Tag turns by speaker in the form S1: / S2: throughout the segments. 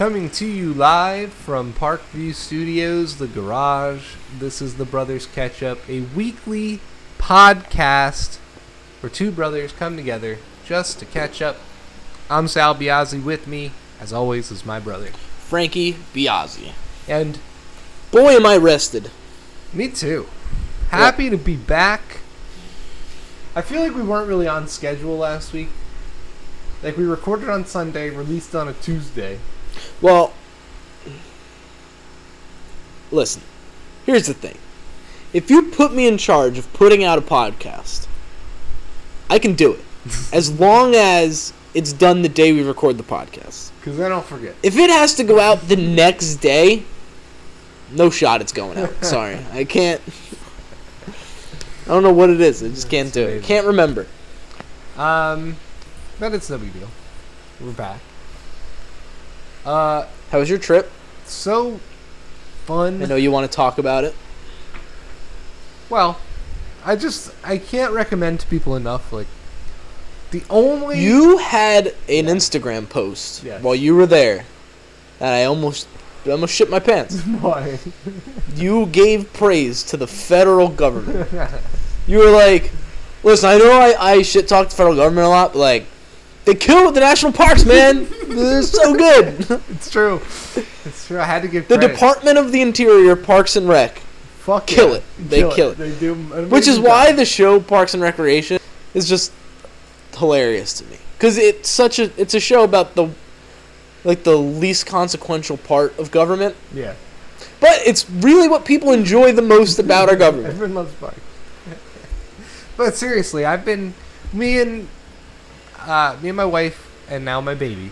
S1: Coming to you live from Parkview Studios, the garage. This is the Brothers Catch Up, a weekly podcast where two brothers come together just to catch up. I'm Sal Biazzi. With me, as always, is my brother.
S2: Frankie Biazzi.
S1: And
S2: Boy, am I rested.
S1: me too. Happy to be back. I feel like we weren't really on schedule last week. Like we recorded on Sunday, released on a Tuesday.
S2: Well, listen, here's the thing. If you put me in charge of putting out a podcast, I can do it. as long as it's done the day we record the podcast.
S1: Because then I'll forget.
S2: If it has to go out the next day, no shot it's going out. Sorry. I can't. I don't know what it is. I just can't do it. Can't remember.
S1: Um, but it's no big deal. We're back. Uh,
S2: How was your trip?
S1: so fun.
S2: I know you want to talk about it.
S1: Well, I just I can't recommend to people enough. Like the only
S2: You had an Instagram post
S1: Yes.
S2: while you were there, and I almost, I almost shit my pants.
S1: why
S2: you gave praise to the federal government. You were like, "Listen, I know I, I shit talk the federal government a lot, but like, they killed the national parks, man. They're so good."
S1: it's true. It's true. I had to give
S2: The. Department of the Interior, Parks and Rec,
S1: Fuck
S2: kill
S1: yeah.
S2: it. They kill it.
S1: They do.
S2: which is
S1: amazing
S2: why the show Parks and Recreation is just hilarious to me because it's such a it's a show about the like the least consequential part of government
S1: yeah.
S2: but it's really what people enjoy the most about our government
S1: Everyone loves parks. but seriously, I've been me and uh, me and my wife and now my baby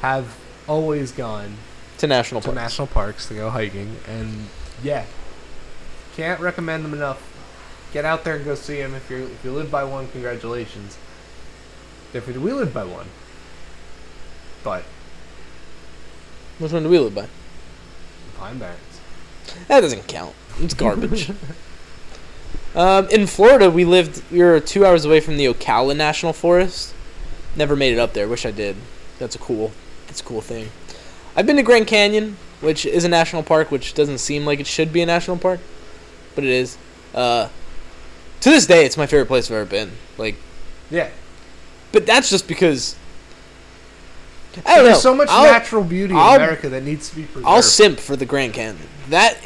S1: have always gone
S2: to national
S1: to
S2: parks.
S1: national parks to go hiking, and yeah, can't recommend them enough. Get out there and go see them if you if you live by one. Congratulations. If we live by one, but
S2: Which one do we live by?
S1: Pine Barrens.
S2: That doesn't count. It's garbage. um, in Florida, we lived. We were two hours away from the Ocala National Forest. Never made it up there. Wish I did. That's a cool. That's a cool thing. I've been to Grand Canyon, which is a national park, which doesn't seem like it should be a national park, but it is. Uh, to this day, it's my favorite place I've ever been. Like,
S1: Yeah,
S2: but that's just because. I don't
S1: there's
S2: know.
S1: so much
S2: I'll-
S1: natural beauty in
S2: I'll-
S1: America that needs to be preserved.
S2: I'll simp for the Grand Canyon. That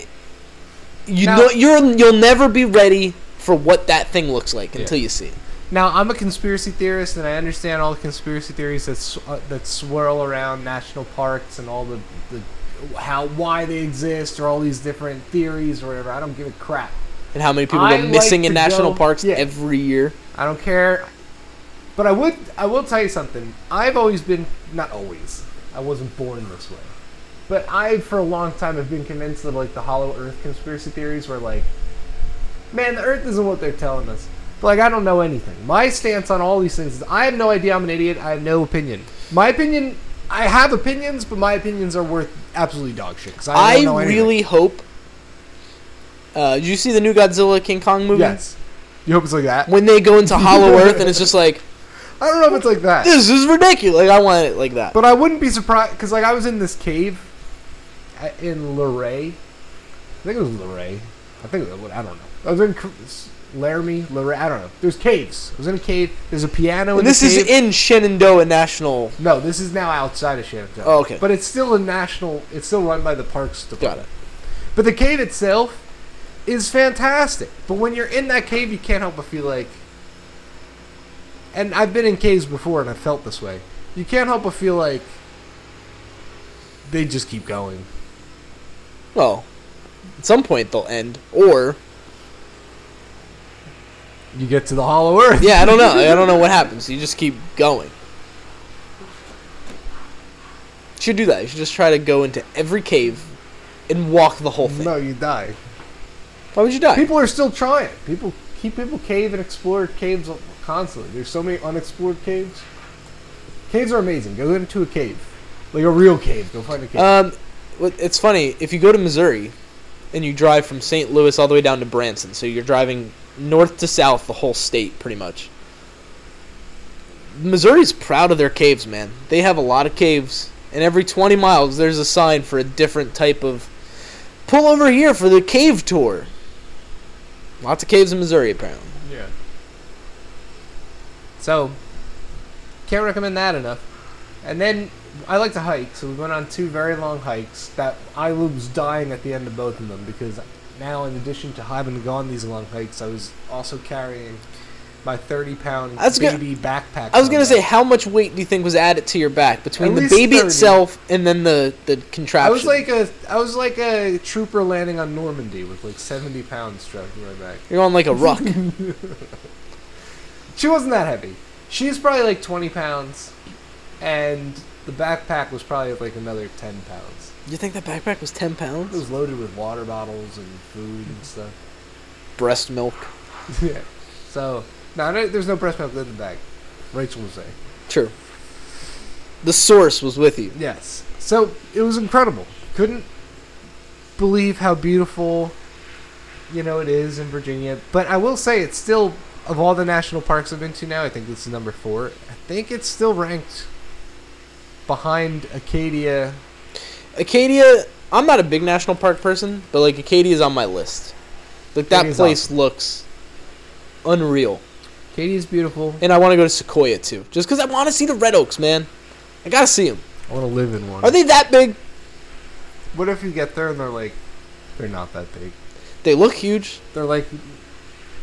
S2: you
S1: Now-
S2: know you're you'll never be ready for what that thing looks like until you see it.
S1: Now, I'm a conspiracy theorist, and I understand all the conspiracy theories that sw- uh, that swirl around national parks and all the, the how why they exist or all these different theories or whatever. I don't give a crap.
S2: And how many people
S1: I
S2: go
S1: like
S2: missing in national
S1: go-
S2: parks
S1: yeah.
S2: every year?
S1: I don't care. But I would I will tell you something. I've always been not always. I wasn't born this way. But I for a long time have been convinced of like the hollow earth conspiracy theories where like man, the earth isn't what they're telling us. But like I don't know anything. My stance on all these things is I have no idea I'm an idiot. I have no opinion. My opinion I have opinions, but my opinions are worth absolutely dog shit. 'cause I,
S2: I,
S1: don't know
S2: really hope. Uh, did you see the new Godzilla King Kong movie?
S1: yes. You hope it's like that?
S2: When they go into Hollow Earth and it's just like
S1: I don't know if it's like that.
S2: this is ridiculous. Like I want it like that.
S1: But I wouldn't be surprised because like I was in this cave in Luray. I think it was Luray. I think it was, I don't know. I was in Laramie, Luray. I don't know. There's caves. I was in a cave. There's a piano in
S2: this is
S1: cave.
S2: in Shenandoah National.
S1: no, this is now outside of Shenandoah.
S2: Oh, okay.
S1: But it's still a national. It's still run by the Parks Department.
S2: Got it.
S1: But the cave itself is fantastic. But when you're in that cave, you can't help but feel like. And I've been in caves before, and I felt this way. You can't help but feel like they just keep going.
S2: Well, at some point they'll end, or
S1: You get to the Hollow Earth.
S2: yeah, I don't know. I don't know what happens. You just keep going. You should do that. You should just try to go into every cave and walk the whole thing.
S1: No, you die.
S2: Why would you die?
S1: People are still trying. People keep people cave and explore caves constantly. There's so many unexplored caves. Caves are amazing. Go into a cave, like a real cave. Go find a cave.
S2: Um, it's funny if you go to Missouri and you drive from St. Louis all the way down to Branson, so you're driving north to south the whole state pretty much. Missouri's proud of their caves, man. They have a lot of caves and every 20 miles there's a sign for a different type of. Pull over here for the cave tour. Lots of caves in Missouri, apparently.
S1: Yeah. So, can't recommend that enough. And then I like to hike, so we went on two very long hikes. That I was dying at the end of both of them because now, in addition to having gone these long hikes, I was also carrying my 30 pound
S2: was gonna-
S1: baby backpack.
S2: I was gonna
S1: back.
S2: say, how much weight do you think was added to your back between
S1: At
S2: the baby
S1: 30.
S2: itself and then the the contraption?
S1: I was like a I was like a trooper landing on Normandy with like 70 pounds strapped to my back.
S2: you're on like a ruck.
S1: She wasn't that heavy. She was probably like 20 pounds, and the backpack was probably like another 10 pounds.
S2: You think that backpack was 10 pounds?
S1: It was loaded with water bottles and food and stuff.
S2: Breast milk.
S1: yeah. So, no, no, there's no breast milk in the bag. Rachel was saying.
S2: True. The source was with you.
S1: Yes. So it was incredible. Couldn't believe how beautiful, you know, it is in Virginia. But I will say, it's still of all the national parks I've been to now. I think this is number four. I think it's still ranked behind Acadia.
S2: Acadia, I'm not a big national park person, but like Acadia is on my list. Like that
S1: Acadia's
S2: place looks unreal.
S1: Acadia's beautiful.
S2: And I want to go to Sequoia too, just because I want to see the red oaks, man. I gotta see them.
S1: I want to live in one.
S2: Are they that big?
S1: What if you get there and they're like, they're not that big.
S2: They look huge.
S1: They're like,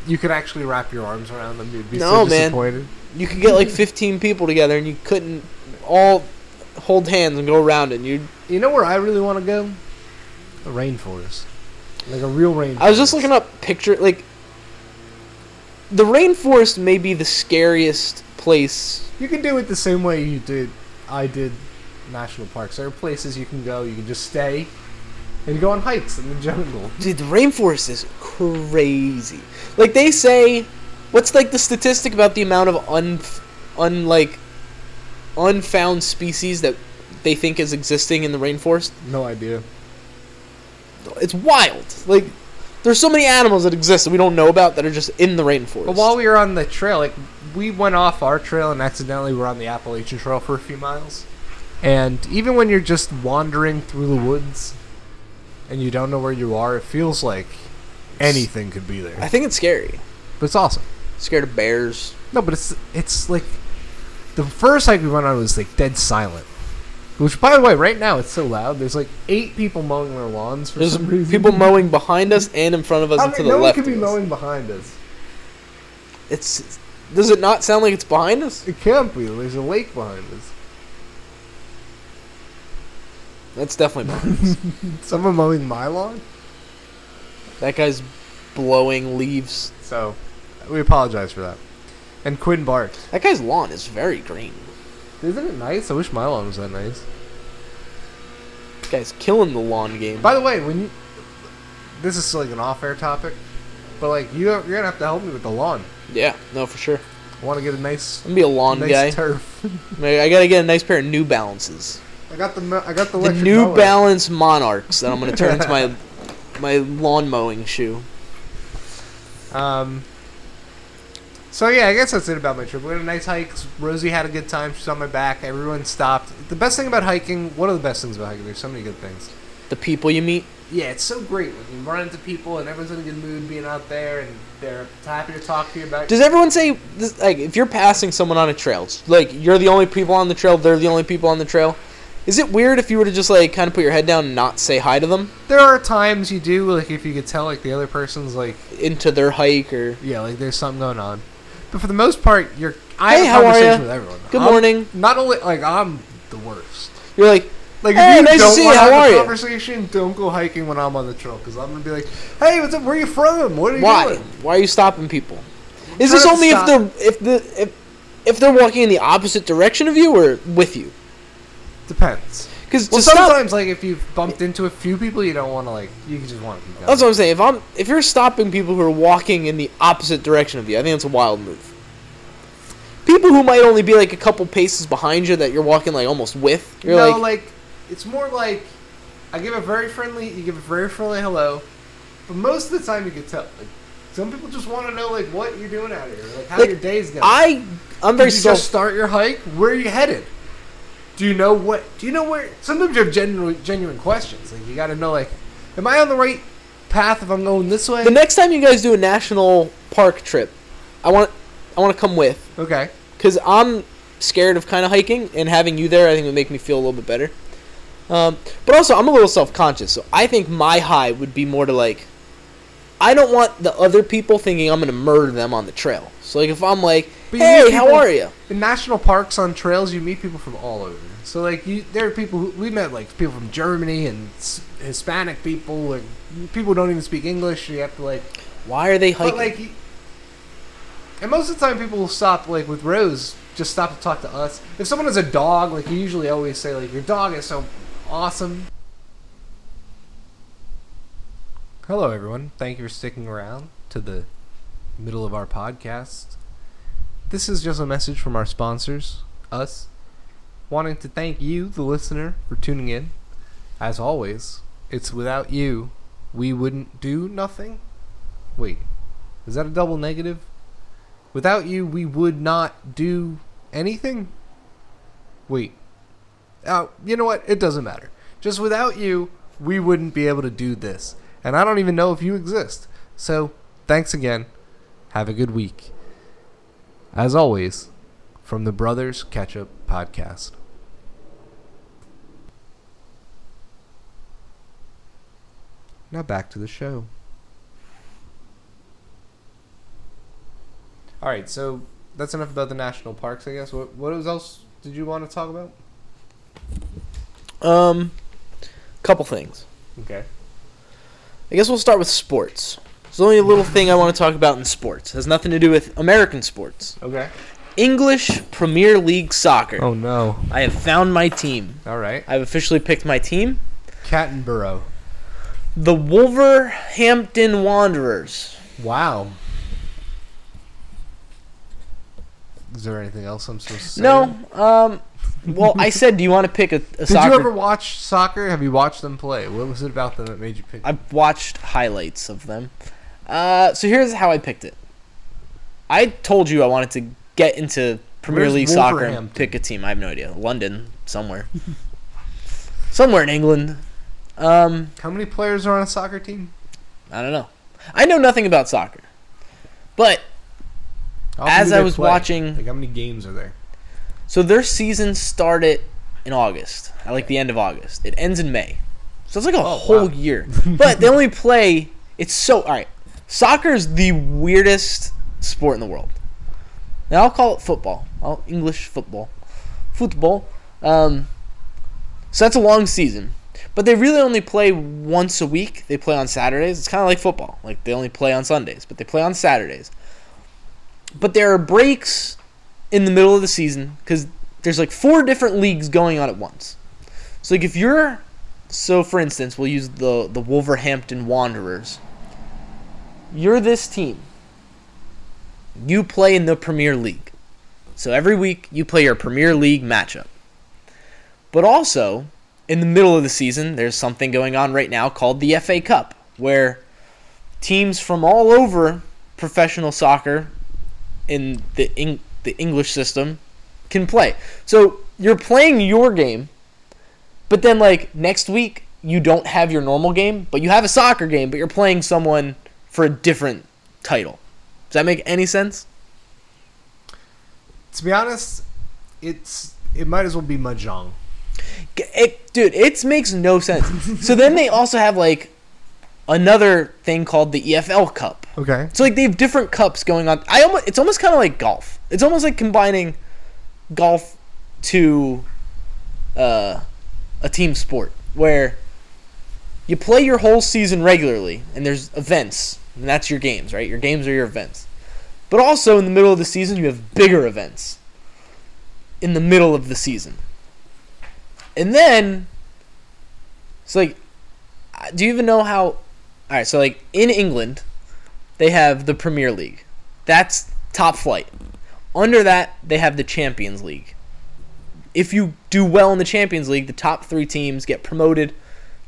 S1: you could actually wrap your arms around them. You'd be
S2: No,
S1: so
S2: man.
S1: disappointed.
S2: You could get like 15 people together, and you couldn't all hold hands and go around it. And you,
S1: You know where I really want to go? The rainforest. Like a real rainforest.
S2: I was just looking up picture like the rainforest may be the scariest place.
S1: You can do it the same way you did. I did national parks. There are places you can go. You can just stay and go on hikes in the jungle.
S2: Dude, the rainforest is crazy. Like they say, what's like the statistic about the amount of un, un like, unfound species that they think is existing in the rainforest?
S1: No idea.
S2: It's wild. Like, there's so many animals that exist that we don't know about that are just in the rainforest.
S1: But while we were on the trail, like we went off our trail and accidentally were on the Appalachian Trail for a few miles. And even when you're just wandering through the woods and you don't know where you are, it feels like anything could be there.
S2: I think it's scary.
S1: But it's awesome.
S2: Scared of bears.
S1: No, but it's it's like the first hike we went on was like dead silent. Which, by the way, right now it's so loud. There's like eight people mowing their lawns for
S2: There's
S1: some reason.
S2: people mowing behind us and in front of us
S1: I
S2: and
S1: mean,
S2: to the
S1: no one
S2: left.
S1: could be
S2: of us.
S1: mowing behind us.
S2: It's. Does it not sound like it's behind us?
S1: It can't be. There's a lake behind us.
S2: That's definitely behind us.
S1: Someone mowing my lawn.
S2: That guy's blowing leaves.
S1: So, we apologize for that. And Quinn barked.
S2: That guy's lawn is very green.
S1: Isn't it nice? I wish my lawn was that nice.
S2: That guy's killing the lawn game.
S1: By the way, when you, this is like an off-air topic, but like you, you're gonna have to help me with the lawn.
S2: yeah, no, for sure.
S1: I want to get a nice,
S2: I'm gonna be a lawn
S1: nice
S2: guy.
S1: turf.
S2: I gotta get a nice pair of New Balances.
S1: I got the, I got the,
S2: The New
S1: mower.
S2: Balance Monarchs that I'm gonna turn into my my lawn mowing shoe.
S1: Um. So yeah, I guess that's it about my trip. We had a nice hike. Rosie had a good time. She's on my back. Everyone stopped. The best thing about hiking, one of the best things about hiking, there's so many good things.
S2: The people you meet.
S1: Yeah, it's so great when you run into people and everyone's in a good mood being out there and they're happy to talk to you about.
S2: Does everyone say like if you're passing someone on a trail, like you're the only people on the trail, they're the only people on the trail? Is it weird if you were to just like kind of put your head down and not say hi to them
S1: there are times you do like if you could tell like the other person's like
S2: into their hike or
S1: yeah like there's something going on, but for the most part you're I
S2: Hey,
S1: have a conversation with everyone.
S2: Good
S1: I'm-
S2: morning.
S1: Not only like I'm the worst.
S2: you're like
S1: Like
S2: Hey,
S1: if you
S2: nice
S1: don't
S2: see you.
S1: want to
S2: How
S1: have
S2: are
S1: a conversation, don't go hiking when I'm on the trail because I'm gonna be like, "Hey, what's up? Where are you from? What are you
S2: why?
S1: doing?"
S2: Why are you stopping people? Is this only if they're if the if if they're walking in the opposite direction of you or with you?
S1: Depends.
S2: Because
S1: Well,
S2: to stop,
S1: sometimes like if you've bumped into a few people, you don't want to like you just want to keep going.
S2: that's what I'm saying. If I'm if you're stopping people who are walking in the opposite direction of you, I think it's a wild move. People who might only be like a couple paces behind you that you're walking like almost with, you're
S1: no,
S2: like,
S1: like, it's more like I give a very friendly, you give a very friendly hello, but most of the time you can tell. Like some people just want to know like what you're doing out here, like how
S2: Like,
S1: your day's going.
S2: I I'm
S1: Did
S2: very
S1: you
S2: self
S1: just start your hike? Where are you headed? Do you know what? Do you know where? Sometimes you have genuine, genuine questions. Like you got to know, like, am I on the right path if I'm going this way?
S2: The next time you guys do a national park trip, I want I want to come with
S1: okay.
S2: because I'm scared of kind of hiking, and having you there, I think would make me feel a little bit better. Um, but also, I'm a little self conscious, so I think my high would be more to like, I don't want the other people thinking I'm gonna murder them on the trail. So like, if I'm like,
S1: But
S2: hey,
S1: meet
S2: how are you?
S1: In national parks on trails, you meet people from all over. So like, you there are people who we met like people from Germany and Hispanic people and people don't even speak English. You have to like,
S2: Why are they hiking?
S1: but like, and most of the time people will stop like with Rose, just stop to talk to us. If someone has a dog, like you usually always say like your dog is so awesome. Hello everyone, thank you for sticking around to the middle of our podcast. This is just a message from our sponsors, us, wanting to thank you, the listener, for tuning in. As always, it's without you, we wouldn't do nothing. Wait, is that a double negative? Without you, we would not do anything? Wait. Oh, you know what? It doesn't matter. Just without you, we wouldn't be able to do this. And I don't even know if you exist. So, thanks again. Have a good week. As always, from the Brothers Catch Up Podcast. Now back to the show. All right, so that's enough about the national parks, I guess. What what else did you want to talk about?
S2: um, couple things.
S1: Okay.
S2: I guess we'll start with sports. There's only a little thing I want to talk about in sports. It has nothing to do with American sports.
S1: Okay.
S2: English Premier League soccer.
S1: Oh no.
S2: I have found my team.
S1: All right.
S2: I've officially picked my team.
S1: Cattenborough.
S2: The Wolverhampton Wanderers.
S1: Wow. Is there anything else I'm supposed to say?
S2: No, um, well, I said, do you want to pick a, a
S1: Did
S2: soccer?
S1: you ever watch soccer? Have you watched them play? What was it about them that made you pick?
S2: I've watched highlights of them. Uh, so here's how I picked it. I told you I wanted to get into Premier
S1: Where's
S2: League soccer and pick a team. I have no idea. London, somewhere, somewhere in England. Um,
S1: How many players are on a soccer team?
S2: I don't know. I know nothing about soccer, but As I was
S1: play?
S2: watching-
S1: like how many games are there?
S2: so their season started in August, at like the end of August. It ends in May, so it's like a
S1: Oh,
S2: whole
S1: wow.
S2: year. But they only play. It's so all right. Soccer is the weirdest sport in the world. Now I'll call it football. I'll English football, football. Um, so that's a long season, but they really only play once a week. They play on Saturdays. It's kind of like football. Like they only play on Sundays, but they play on Saturdays. But there are breaks in the middle of the season because there's like four different leagues going on at once. So like if you're so for instance, we'll use the the Wolverhampton Wanderers. You're this team. You play in the Premier League. So every week you play your Premier League matchup. But also, in the middle of the season, there's something going on right now called the FA Cup, where teams from all over professional soccer in the Eng- the English system can play. So you're playing your game, but then like next week you don't have your normal game, but you have a soccer game, but you're playing someone for a different title. Does that make any sense?
S1: To be honest, it's it might as well be mahjong.
S2: It, dude, it makes no sense. so then they also have like another thing called the EFL Cup.
S1: Okay.
S2: So like they have different cups going on. I almost it's almost kind of like golf. It's almost like combining golf to uh, a team sport where you play your whole season regularly and there's events and that's your games, right? Your games are your events. But also in the middle of the season you have bigger events in the middle of the season. And then it's like do you even know how all right, so like in England, they have the Premier League. That's top flight. Under that, they have the Champions League. If you do well in the Champions League, the top three teams get promoted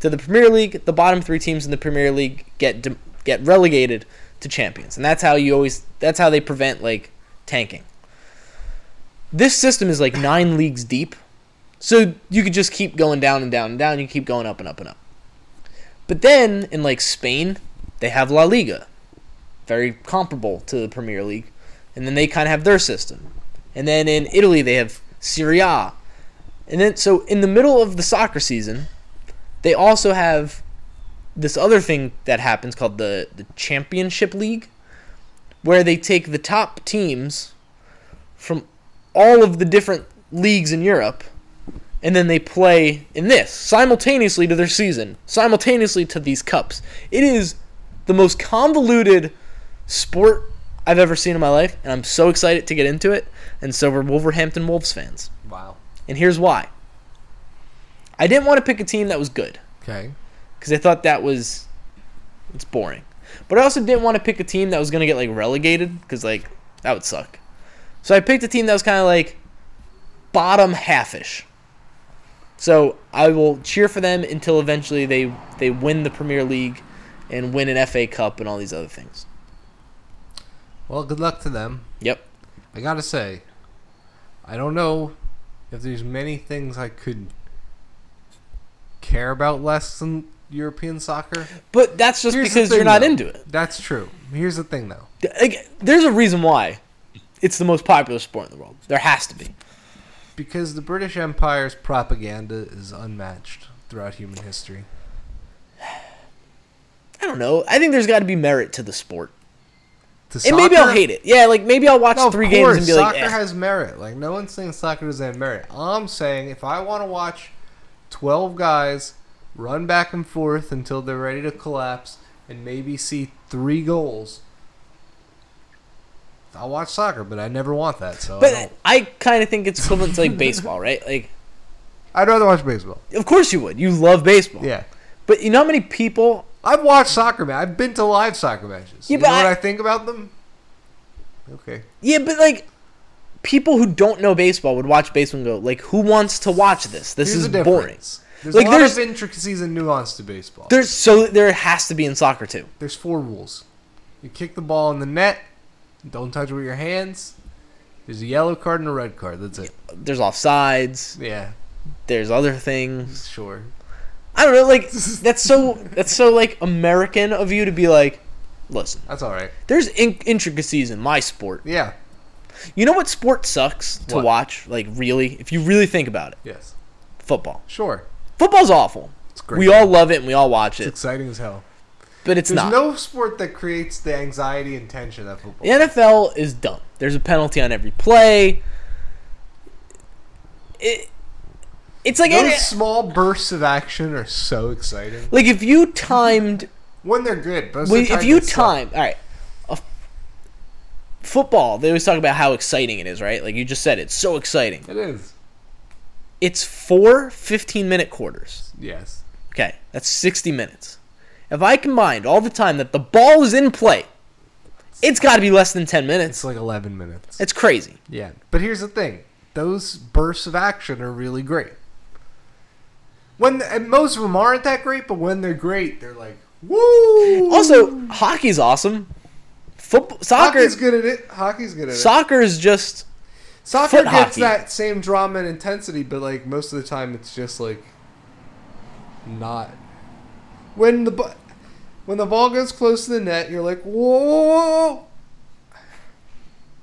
S2: to the Premier League. The bottom three teams in the Premier League get de- get relegated to Champions, and that's how you always. That's how they prevent like tanking. This system is like nine leagues deep, So you could just keep going down and down and down. You keep going up and up and up. But then in like Spain, they have La Liga, very comparable to the Premier League, and then they kind of have their system. And then in Italy, they have Serie A. And then so in the middle of the soccer season, they also have this other thing that happens called the the Championship League, where they take the top teams from all of the different leagues in Europe and then they play in this simultaneously to their season, simultaneously to these cups. It is the most convoluted sport I've ever seen in my life, and I'm so excited to get into it. And so we're Wolverhampton Wolves fans.
S1: Wow.
S2: And here's why. I didn't want to pick a team that was good
S1: Okay.
S2: Because I thought that was it's boring. But I also didn't want to pick a team that was going to get like relegated because like that would suck. So I picked a team that was kind of like bottom halfish. So I will cheer for them until eventually they they win the Premier League and win an FA Cup and all these other things.
S1: Well, good luck to them.
S2: Yep.
S1: I gotta say, I don't know if there's many things I could care about less than European soccer.
S2: But that's just
S1: Here's
S2: because
S1: thing,
S2: you're not
S1: though.
S2: into it.
S1: That's true. Here's the thing, though.
S2: There's a reason why it's the most popular sport in the world. There has to be.
S1: Because the British Empire's propaganda is unmatched throughout human history.
S2: I don't know. I think there's got to be merit to the sport.
S1: To
S2: And maybe I'll hate it. Yeah, like maybe I'll watch
S1: No,
S2: three
S1: course,
S2: games and be like,
S1: soccer
S2: eh.
S1: has merit. Like no one's saying soccer doesn't have merit. I'm saying if I want to watch twelve guys run back and forth until they're ready to collapse and maybe see three goals, I'll watch soccer. But I never want that. So I
S2: But
S1: don't.
S2: I kind of think it's equivalent to like baseball, right? Like,
S1: I'd rather watch baseball.
S2: of course you would. You love baseball.
S1: Yeah,
S2: But you know how many people?
S1: I've watched soccer, man. I've been to live soccer matches.
S2: Yeah,
S1: you
S2: but
S1: know what
S2: I-
S1: I think about them? Okay.
S2: Yeah, but like, people who don't know baseball would watch baseball and go, like, who wants to watch this? This
S1: Here's
S2: is boring.
S1: There's
S2: Like,
S1: a lot
S2: there's-
S1: of intricacies and nuance to baseball.
S2: There's so there has to be in soccer too.
S1: There's four rules. You kick the ball in the net. Don't touch it with your hands. There's a yellow card and a red card. That's it.
S2: There's offsides.
S1: Yeah,
S2: There's other things.
S1: sure.
S2: I don't know. Like that's so that's so like American of you to be like, listen.
S1: That's all right.
S2: There's in- intricacies in my sport.
S1: Yeah.
S2: You know what sport sucks to
S1: What?
S2: watch? Like really, if you really think about it,
S1: Yes.
S2: football.
S1: Sure.
S2: Football's awful.
S1: It's great.
S2: We all love it and we all watch it.
S1: It's exciting as hell.
S2: but it's
S1: There's
S2: not.
S1: no sport that creates the anxiety and tension that football.
S2: The NFL is dumb. There's a penalty on every play. It, it's like
S1: Those
S2: any-
S1: small bursts of action are so exciting
S2: like if you timed
S1: when they're good. But
S2: Well, if you time, all right, f- football, they always talk about how exciting it is, right? Like you just said, it's so exciting.
S1: it is.
S2: It's four 15 minute quarters.
S1: Yes.
S2: Okay, that's 60 minutes. If I combined all the time that the ball is in play, it's got to be less than 10
S1: It's
S2: minutes.
S1: like 11 minutes.
S2: It's crazy.
S1: Yeah. But here's the thing. Those bursts of action are really great. When and most of them aren't that great, but when they're great, they're like, woo!
S2: Also, hockey's awesome. Football, soccer,
S1: Hockey's good at it. Hockey's good at it.
S2: soccer is just
S1: Soccer
S2: foot
S1: gets
S2: hockey.
S1: that same drama and intensity, but like most of the time, it's just like not. When the when the ball goes close to the net, you're like, whoa!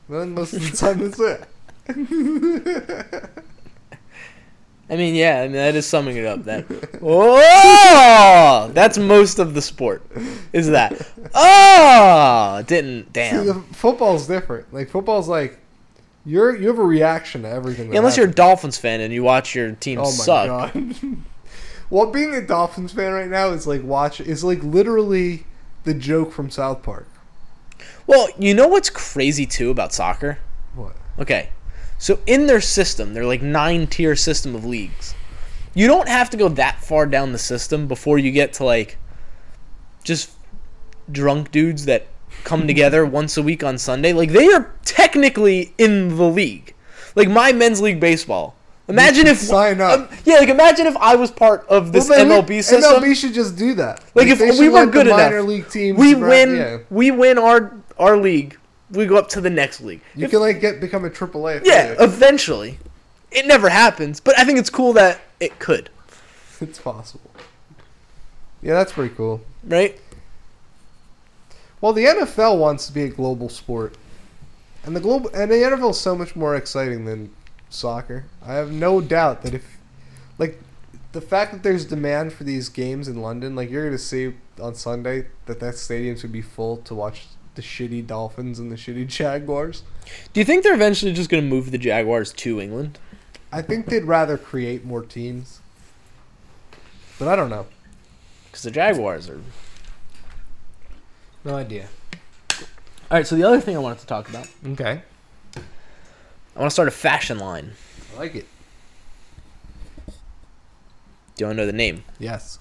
S1: Then most of the time, it's it.
S2: I mean, yeah, I mean that is summing it up. That oh, that's most of the sport. Is that oh? Didn't
S1: See,
S2: damn.
S1: the football's different. Like football's like you're you have a reaction to everything.
S2: Yeah, unless you're a. Dolphins fan and you watch your team
S1: oh my
S2: suck.
S1: god. well, being a Dolphins fan right now is like watch is like literally the joke from South Park.
S2: Well, you know what's crazy too about soccer?
S1: What?
S2: Okay, so in their system, they're like nine tier system of leagues. You don't have to go that far down the system before you get to like just drunk dudes that come together once a week on Sunday. Like they are technically in the league. Like my men's league baseball. Imagine if
S1: sign up.
S2: um, yeah, like imagine if I was part of this
S1: Well, then we-
S2: MLB system.
S1: MLB should just do that.
S2: like if
S1: they
S2: we were good
S1: minor
S2: enough,
S1: league teams.
S2: we win.
S1: Yeah.
S2: We win our our league. We go up to the next league.
S1: You can like get become a AAA. A.
S2: Yeah, eventually. It never happens, but I think it's cool that it could,
S1: It's possible. Yeah, that's pretty cool.
S2: right?
S1: Well, the NFL wants to be a global sport, and the global and the NFL is so much more exciting than soccer. I have no doubt that if, like, the fact that there's demand for these games in London, like you're gonna see on Sunday that that stadium's gonna be full to watch the shitty Dolphins and the shitty Jaguars.
S2: Do you think they're eventually just going to move the Jaguars to England?
S1: I think they'd rather create more teams, but I don't know.
S2: Because the Jaguars are.
S1: No idea.
S2: All right. So the other thing I wanted to talk about,
S1: Okay,
S2: I want to start a fashion line.
S1: I like it.
S2: Do you want to know the name?
S1: Yes.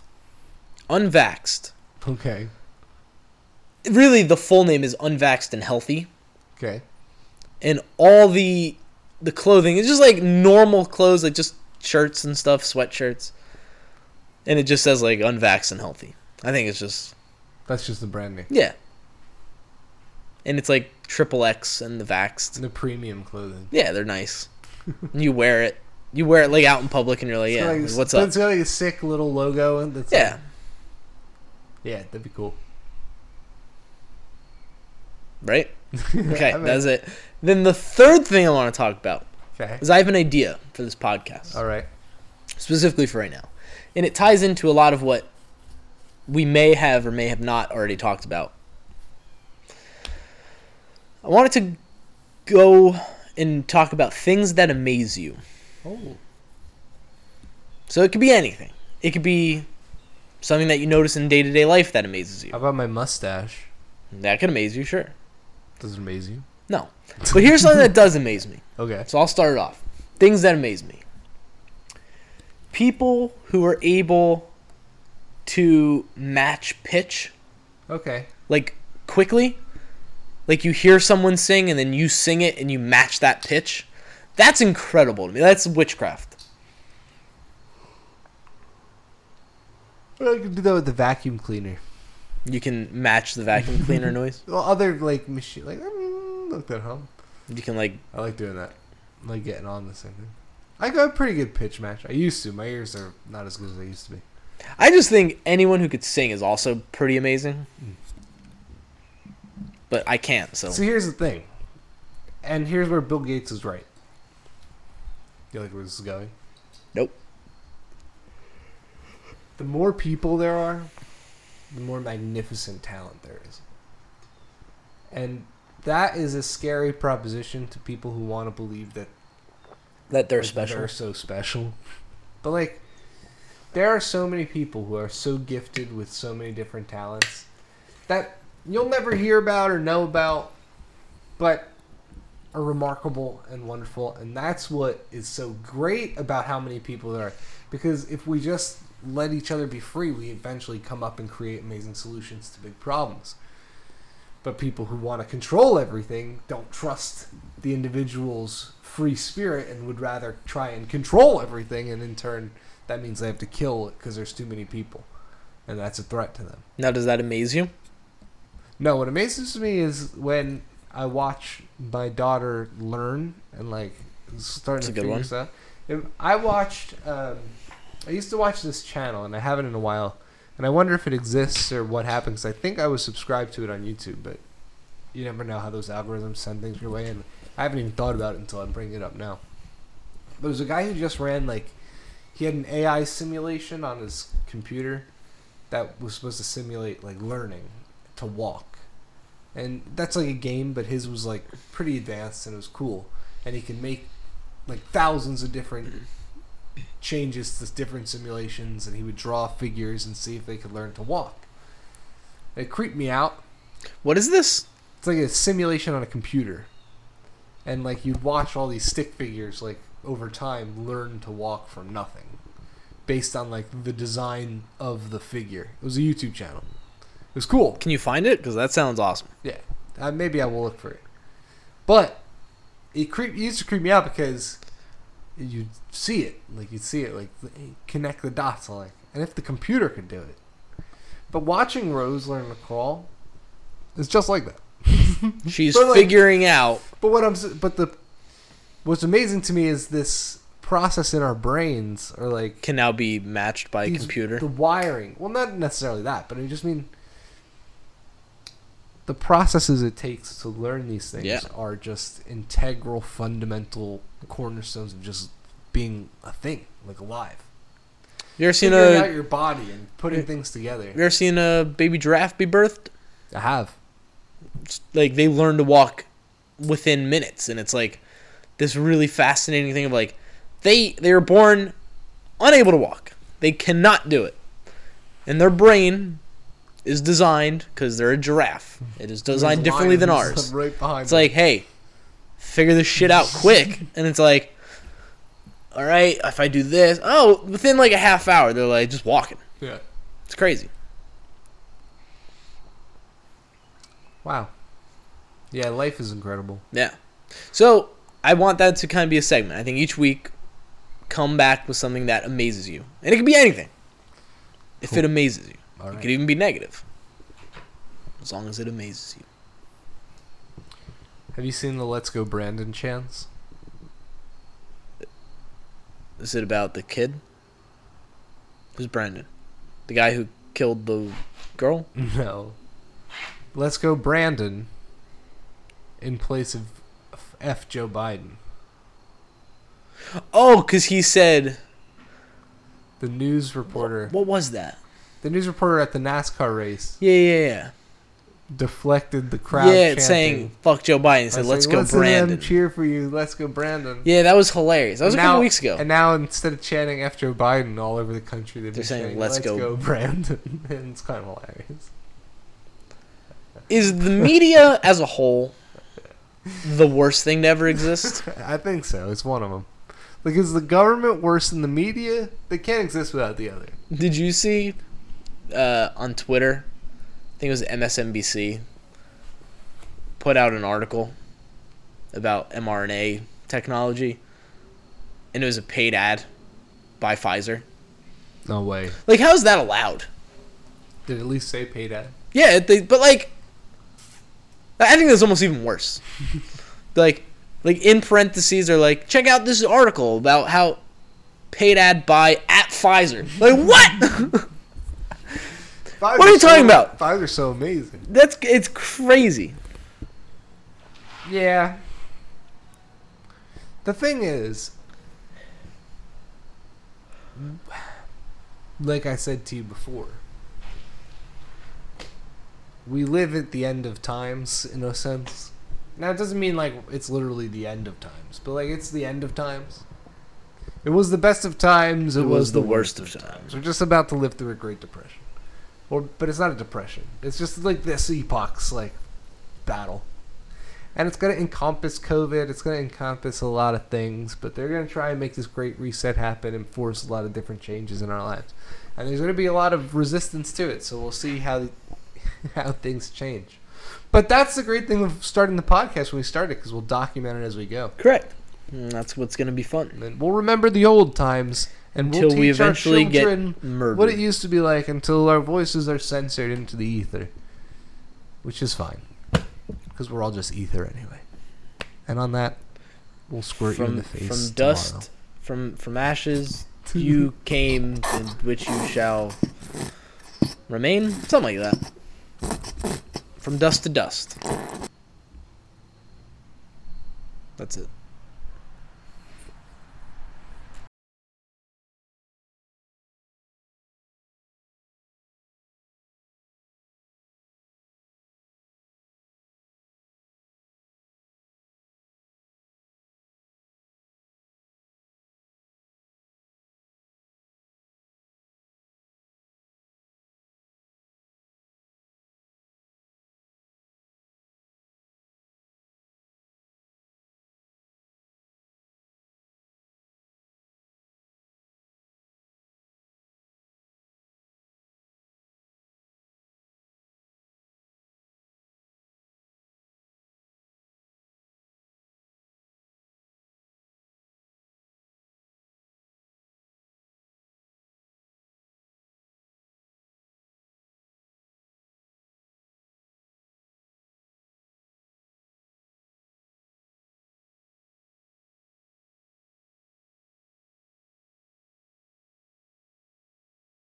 S2: Unvaxxed.
S1: Okay.
S2: Really, the full name is Unvaxxed and Healthy.
S1: Okay.
S2: and all the the clothing is just like normal clothes, like just shirts and stuff, sweatshirts, and it just says like unvaxxed and healthy. I think it's just
S1: That's just the branding.
S2: yeah, and it's like triple X and the vaxxed.
S1: The premium clothing.
S2: Yeah, they're nice. you wear it, you wear it like out in public, and you're like,
S1: It's
S2: yeah,
S1: like,
S2: what's up?
S1: It's got like a sick little logo. That's
S2: Yeah,
S1: like- yeah, that'd be cool.
S2: right. Okay,
S1: I mean-
S2: that's it. Then the third thing I want to talk about
S1: Okay.
S2: is I have an idea for this podcast.
S1: All right.
S2: specifically for right now. And it ties into a lot of what we may have or may have not already talked about. I wanted to go and talk about things that amaze you.
S1: Oh.
S2: So it could be anything. It could be something that you notice in day to day life that amazes you.
S1: How about my mustache?
S2: That could amaze you, sure.
S1: Does it amaze you?
S2: No. But here's something that does amaze me.
S1: Okay.
S2: So I'll start it off. Things that amaze me. People who are able to match pitch
S1: Okay.
S2: like quickly. Like you hear someone sing and then you sing it and you match that pitch. That's incredible to me. That's witchcraft.
S1: Well, I can do that with the vacuum cleaner.
S2: You can match the vacuum cleaner noise.
S1: Well, other like machine, like look at home.
S2: You can like
S1: I like doing that. I like getting on the same thing. I got a pretty good pitch match. I used to. My ears are not as good as they used to be.
S2: I just think anyone who could sing is also pretty amazing. But I can't, so
S1: So here's the thing, and here's where Bill Gates is right. You like where this is going?
S2: Nope.
S1: The more people there are, the more magnificent talent there is. And that is a scary proposition to people who want to believe that
S2: that they're special.
S1: They're so special. But like, there are so many people who are so gifted with so many different talents that you'll never hear about or know about, but are remarkable and wonderful. And that's what is so great about how many people there are. Because if we just let each other be free, we eventually come up and create amazing solutions to big problems. But people who want to control everything don't trust the individual's free spirit and would rather try and control everything, and in turn, that means they have to kill it because there's too many people, and that's a threat to them.
S2: Now does that amaze you?
S1: No, what amazes me is when I watch my daughter learn and like starting to
S2: a good
S1: figure
S2: one.
S1: stuff. I watched. Um, I used to watch this channel, and I haven't in a while, and I wonder if it exists or what happens. I think I was subscribed to it on YouTube, but you never know how those algorithms send things your way, and I haven't even thought about it until I'm bringing it up now. But there's a guy who just ran like he had an AI simulation on his computer that was supposed to simulate like learning to walk. And that's like a game, but his was like pretty advanced and it was cool. And he can make like thousands of different changes to different simulations and he would draw figures and see if they could learn to walk. It creeped me out.
S2: What is this?
S1: It's like a simulation on a computer. And like you'd watch all these stick figures like over time learn to walk from nothing. Based on like the design of the figure. It was a YouTube channel. It was cool.
S2: Can you find it? Because that sounds awesome.
S1: Yeah, uh, maybe I will look for it. But it creep it used to creep me out because you'd see it, like you'd see it, like connect the dots, like, and if the computer could do it. But watching Rose learn to crawl is just like that.
S2: She's
S1: like-
S2: figuring out.
S1: But what I'm, but the, what's amazing to me is this process in our brains are like
S2: Can now be matched by a computer.
S1: The wiring. Well, not necessarily that, but I just mean the processes it takes to learn these things
S2: Yeah.
S1: are just integral, fundamental cornerstones of just being a thing, like alive.
S2: you ever seen
S1: Figuring
S2: a
S1: out your body and putting things together.
S2: you ever seen a baby giraffe be birthed?
S1: I have.
S2: It's like they learn to walk within minutes and it's like this really fascinating thing of like they they were born unable to walk they cannot do it and their brain is designed because they're a giraffe it is designed
S1: There's
S2: differently than ours
S1: Right behind.
S2: it's like hey figure this shit out quick and it's like all right if i do this oh within like a half hour they're like just walking
S1: yeah.
S2: it's crazy
S1: Wow. Yeah, life is incredible.
S2: Yeah. So I want that to kind of be a segment. I think each week, come back with something that amazes you, and it could be anything. If it amazes you,
S1: All
S2: it
S1: right.
S2: could even be negative, as long as it amazes you.
S1: Have you seen the Let's Go Brandon chance?
S2: Is it about the kid? Who's Brandon? The guy who killed the girl?
S1: No. Let's go Brandon in place of F Joe Biden.
S2: Oh, because he said,
S1: The news reporter,
S2: what was that?
S1: the news reporter at the NASCAR race
S2: Yeah, yeah, yeah.
S1: deflected the crowd.
S2: yeah,
S1: chanting,
S2: saying "fuck Joe Biden." Said, "Let's
S1: saying,
S2: go,
S1: Listen to them
S2: Brandon."
S1: cheer for you. Let's go Brandon.
S2: Yeah, that was hilarious. That was
S1: And
S2: a couple weeks ago.
S1: And now instead of chanting F Joe Biden all over the country, they've
S2: They're
S1: been
S2: saying, "Let's
S1: Let's,
S2: go."
S1: go. Brandon. and it's kind of hilarious.
S2: Is the media as a whole the worst thing to ever exist?
S1: I think so. It's one of them. Like, is the government worse than the media? They can't exist without the other.
S2: Did you see uh, on Twitter? I think it was MSNBC put out an article about mRNA technology, and it was a paid ad by Pfizer.
S1: No way.
S2: Like, how is that allowed?
S1: Did it at least say paid ad?
S2: Yeah, they, but like, I think that's almost even worse. like, like in parentheses, they're like, check out this article about how paid ad by at Pfizer. Like, what? What are you talking about?
S1: Pfizer's so amazing.
S2: that's it's crazy.
S1: Yeah. The thing is, like I said to you before, we live at the end of times in a sense. Now it doesn't mean like it's literally the end of times, but like it's the end of times. It was the best of times. It, was, the worst of times. We're just about to live through a Great Depression, or but it's not a depression. It's just like this epoch's like battle and it's going to encompass COVID. It's going to encompass a lot of things, but they're going to try and make this great reset happen and force a lot of different changes in our lives. And there's going to be a lot of resistance to it, so we'll see how how things change. But that's the great thing of starting the podcast when we start it, because we'll document it as we go.
S2: Correct. And that's what's gonna be fun
S1: And then we'll remember the old times, and
S2: until
S1: we'll
S2: we
S1: teach our
S2: eventually get
S1: children
S2: murdered.
S1: what it used to be like until our voices are censored into the ether, which is fine, because we're all just ether anyway. And on that, we'll squirt you in the face
S2: from
S1: tomorrow.
S2: dust, from from ashes, you came, in which you shall remain. Something like that. From dust to dust. That's it.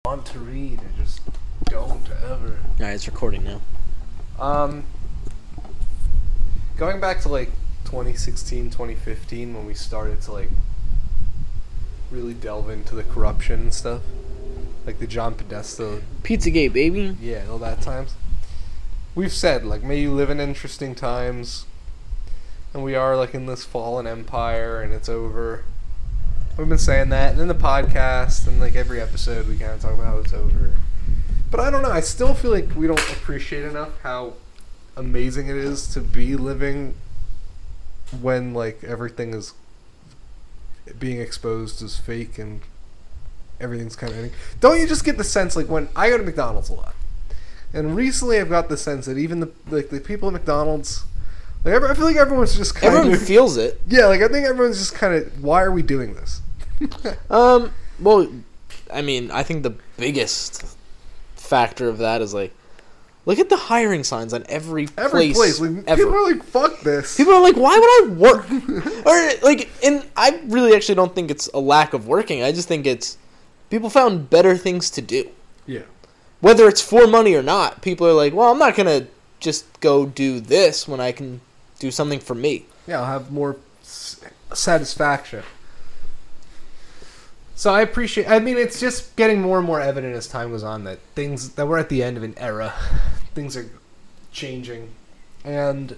S1: Want to read. I just don't ever.
S2: All right, it's recording now.
S1: Um, going back to like 2016, 2015, when we started to like really delve into the corruption and stuff, like the John Podesta,
S2: Pizzagate, baby.
S1: yeah, all that times. We've said like, may you live in interesting times, and we are like in this fallen empire, and it's over. We've been saying that, and in the podcast, and like every episode, we kind of talk about how it's over. But I don't know. I still feel like we don't appreciate enough how amazing it is to be living when like everything is being exposed as fake and everything's kind of ending. Don't you just get the sense like when I go to McDonald's a lot, and recently I've got the sense that even the like the people at McDonald's, like I feel like everyone's just kind of.
S2: Everyone
S1: of
S2: feels it.
S1: yeah, like I think everyone's just kind of why are we doing this?
S2: Um, well, I mean, I think the biggest factor of that is like, look at the hiring signs on every,
S1: Every
S2: place,
S1: place, like,
S2: ever.
S1: people are like fuck this.
S2: People are like, why would I work? or like, and I really actually don't think it's a lack of working. I just think it's people found better things to do.
S1: yeah.
S2: Whether it's for money or not, people are like, well, I'm not gonna just go do this when I can do something for me.
S1: Yeah, I'll have more s- satisfaction. So I appreciate. I mean, it's just getting more and more evident as time goes on that things that we're at the end of an era. Things are changing, and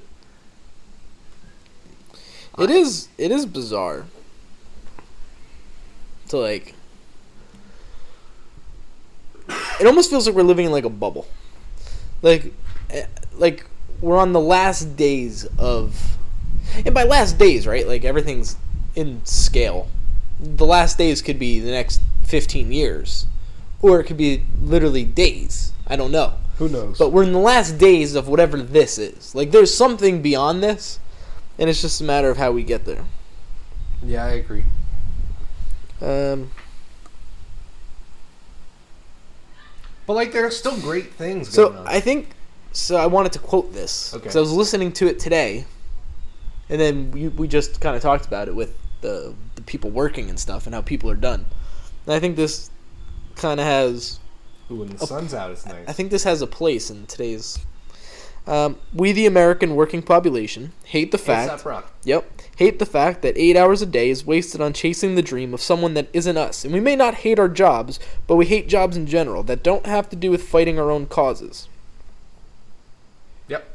S2: It is it is bizarre. To like It almost feels like we're living in like a bubble. Like eh, like we're on the last days of and by last days, right? Like everything's in scale. The last days could be the next 15 years or it could be literally days. I don't know.
S1: who knows?
S2: But we're in the last days of whatever this is. Like there's something beyond this, and it's just a matter of how we get there.
S1: yeah, I agree.
S2: Um,
S1: But like, there are still great things
S2: so
S1: on.
S2: I think so. I wanted to quote this because
S1: Okay.
S2: I was listening to it today, and then we, we just kind of talked about it with the people working and stuff and how people are done. And I think this kind of has
S1: Ooh, when the sun's out, it's nice.
S2: I think this has a place in today's. Um, we, the American working population, hate the fact. Yep. Hate the fact that eight hours a day is wasted on chasing the dream of someone that isn't us. And we may not hate our jobs, but we hate jobs in general that don't have to do with fighting our own causes.
S1: Yep.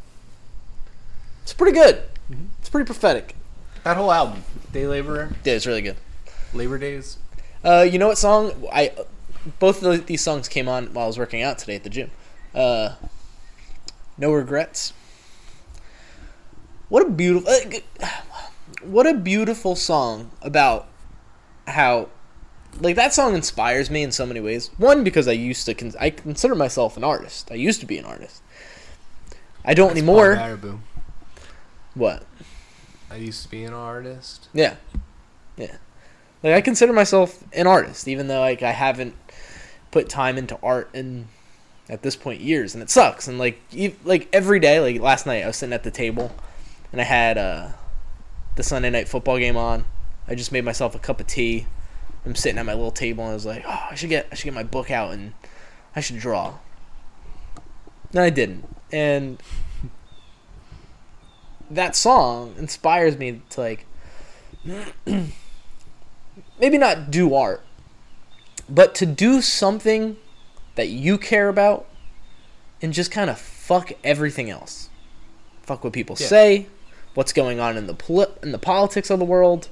S2: It's pretty good.
S1: Mhm.
S2: It's pretty prophetic.
S1: That whole album, Day Laborer,
S2: Yeah, it's really good.
S1: Labor Days.
S2: Uh, you know what song? I both of these songs came on while I was working out today at the gym. Uh, no regrets. What a beautiful, uh, what a beautiful song about how, like that song inspires me in so many ways. One because I used to, con- I consider myself an artist. I used to be an artist. I don't anymore.
S1: Baraboo.
S2: What?
S1: I used to be an artist.
S2: Yeah, yeah. Like I consider myself an artist, even though like I haven't put time into art in at this point years, and it sucks. And like e- like every day, like last night, I was sitting at the table, and I had uh, the Sunday night football game on. I just made myself a cup of tea. I'm sitting at my little table, and I was like, oh, I should get I should get my book out and I should draw. And I didn't, and that song inspires me to like maybe not do art, but to do something that you care about and just kind of fuck everything else. Fuck what people
S1: Yeah.
S2: say, what's going on in the poli- in the politics of the world.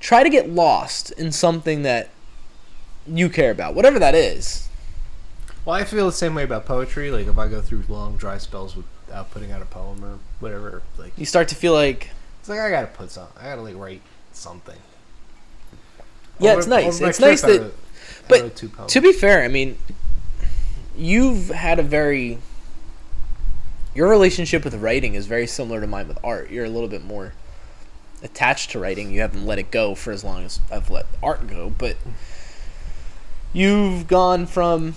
S2: Try to get lost in something that you care about, whatever that is.
S1: Well, I feel the same way about poetry. Like if I go through long dry spells without putting out a poem or whatever, like
S2: You start to feel like
S1: it's like I gotta put some. I gotta like write something.
S2: Yeah,
S1: Over-
S2: it's nice. It's nice that-
S1: wrote-
S2: but. To be fair, I mean, you've had a very. Your relationship with writing is very similar to mine with art. You're a little bit more attached to writing. You haven't let it go for as long as I've let art go, but you've gone from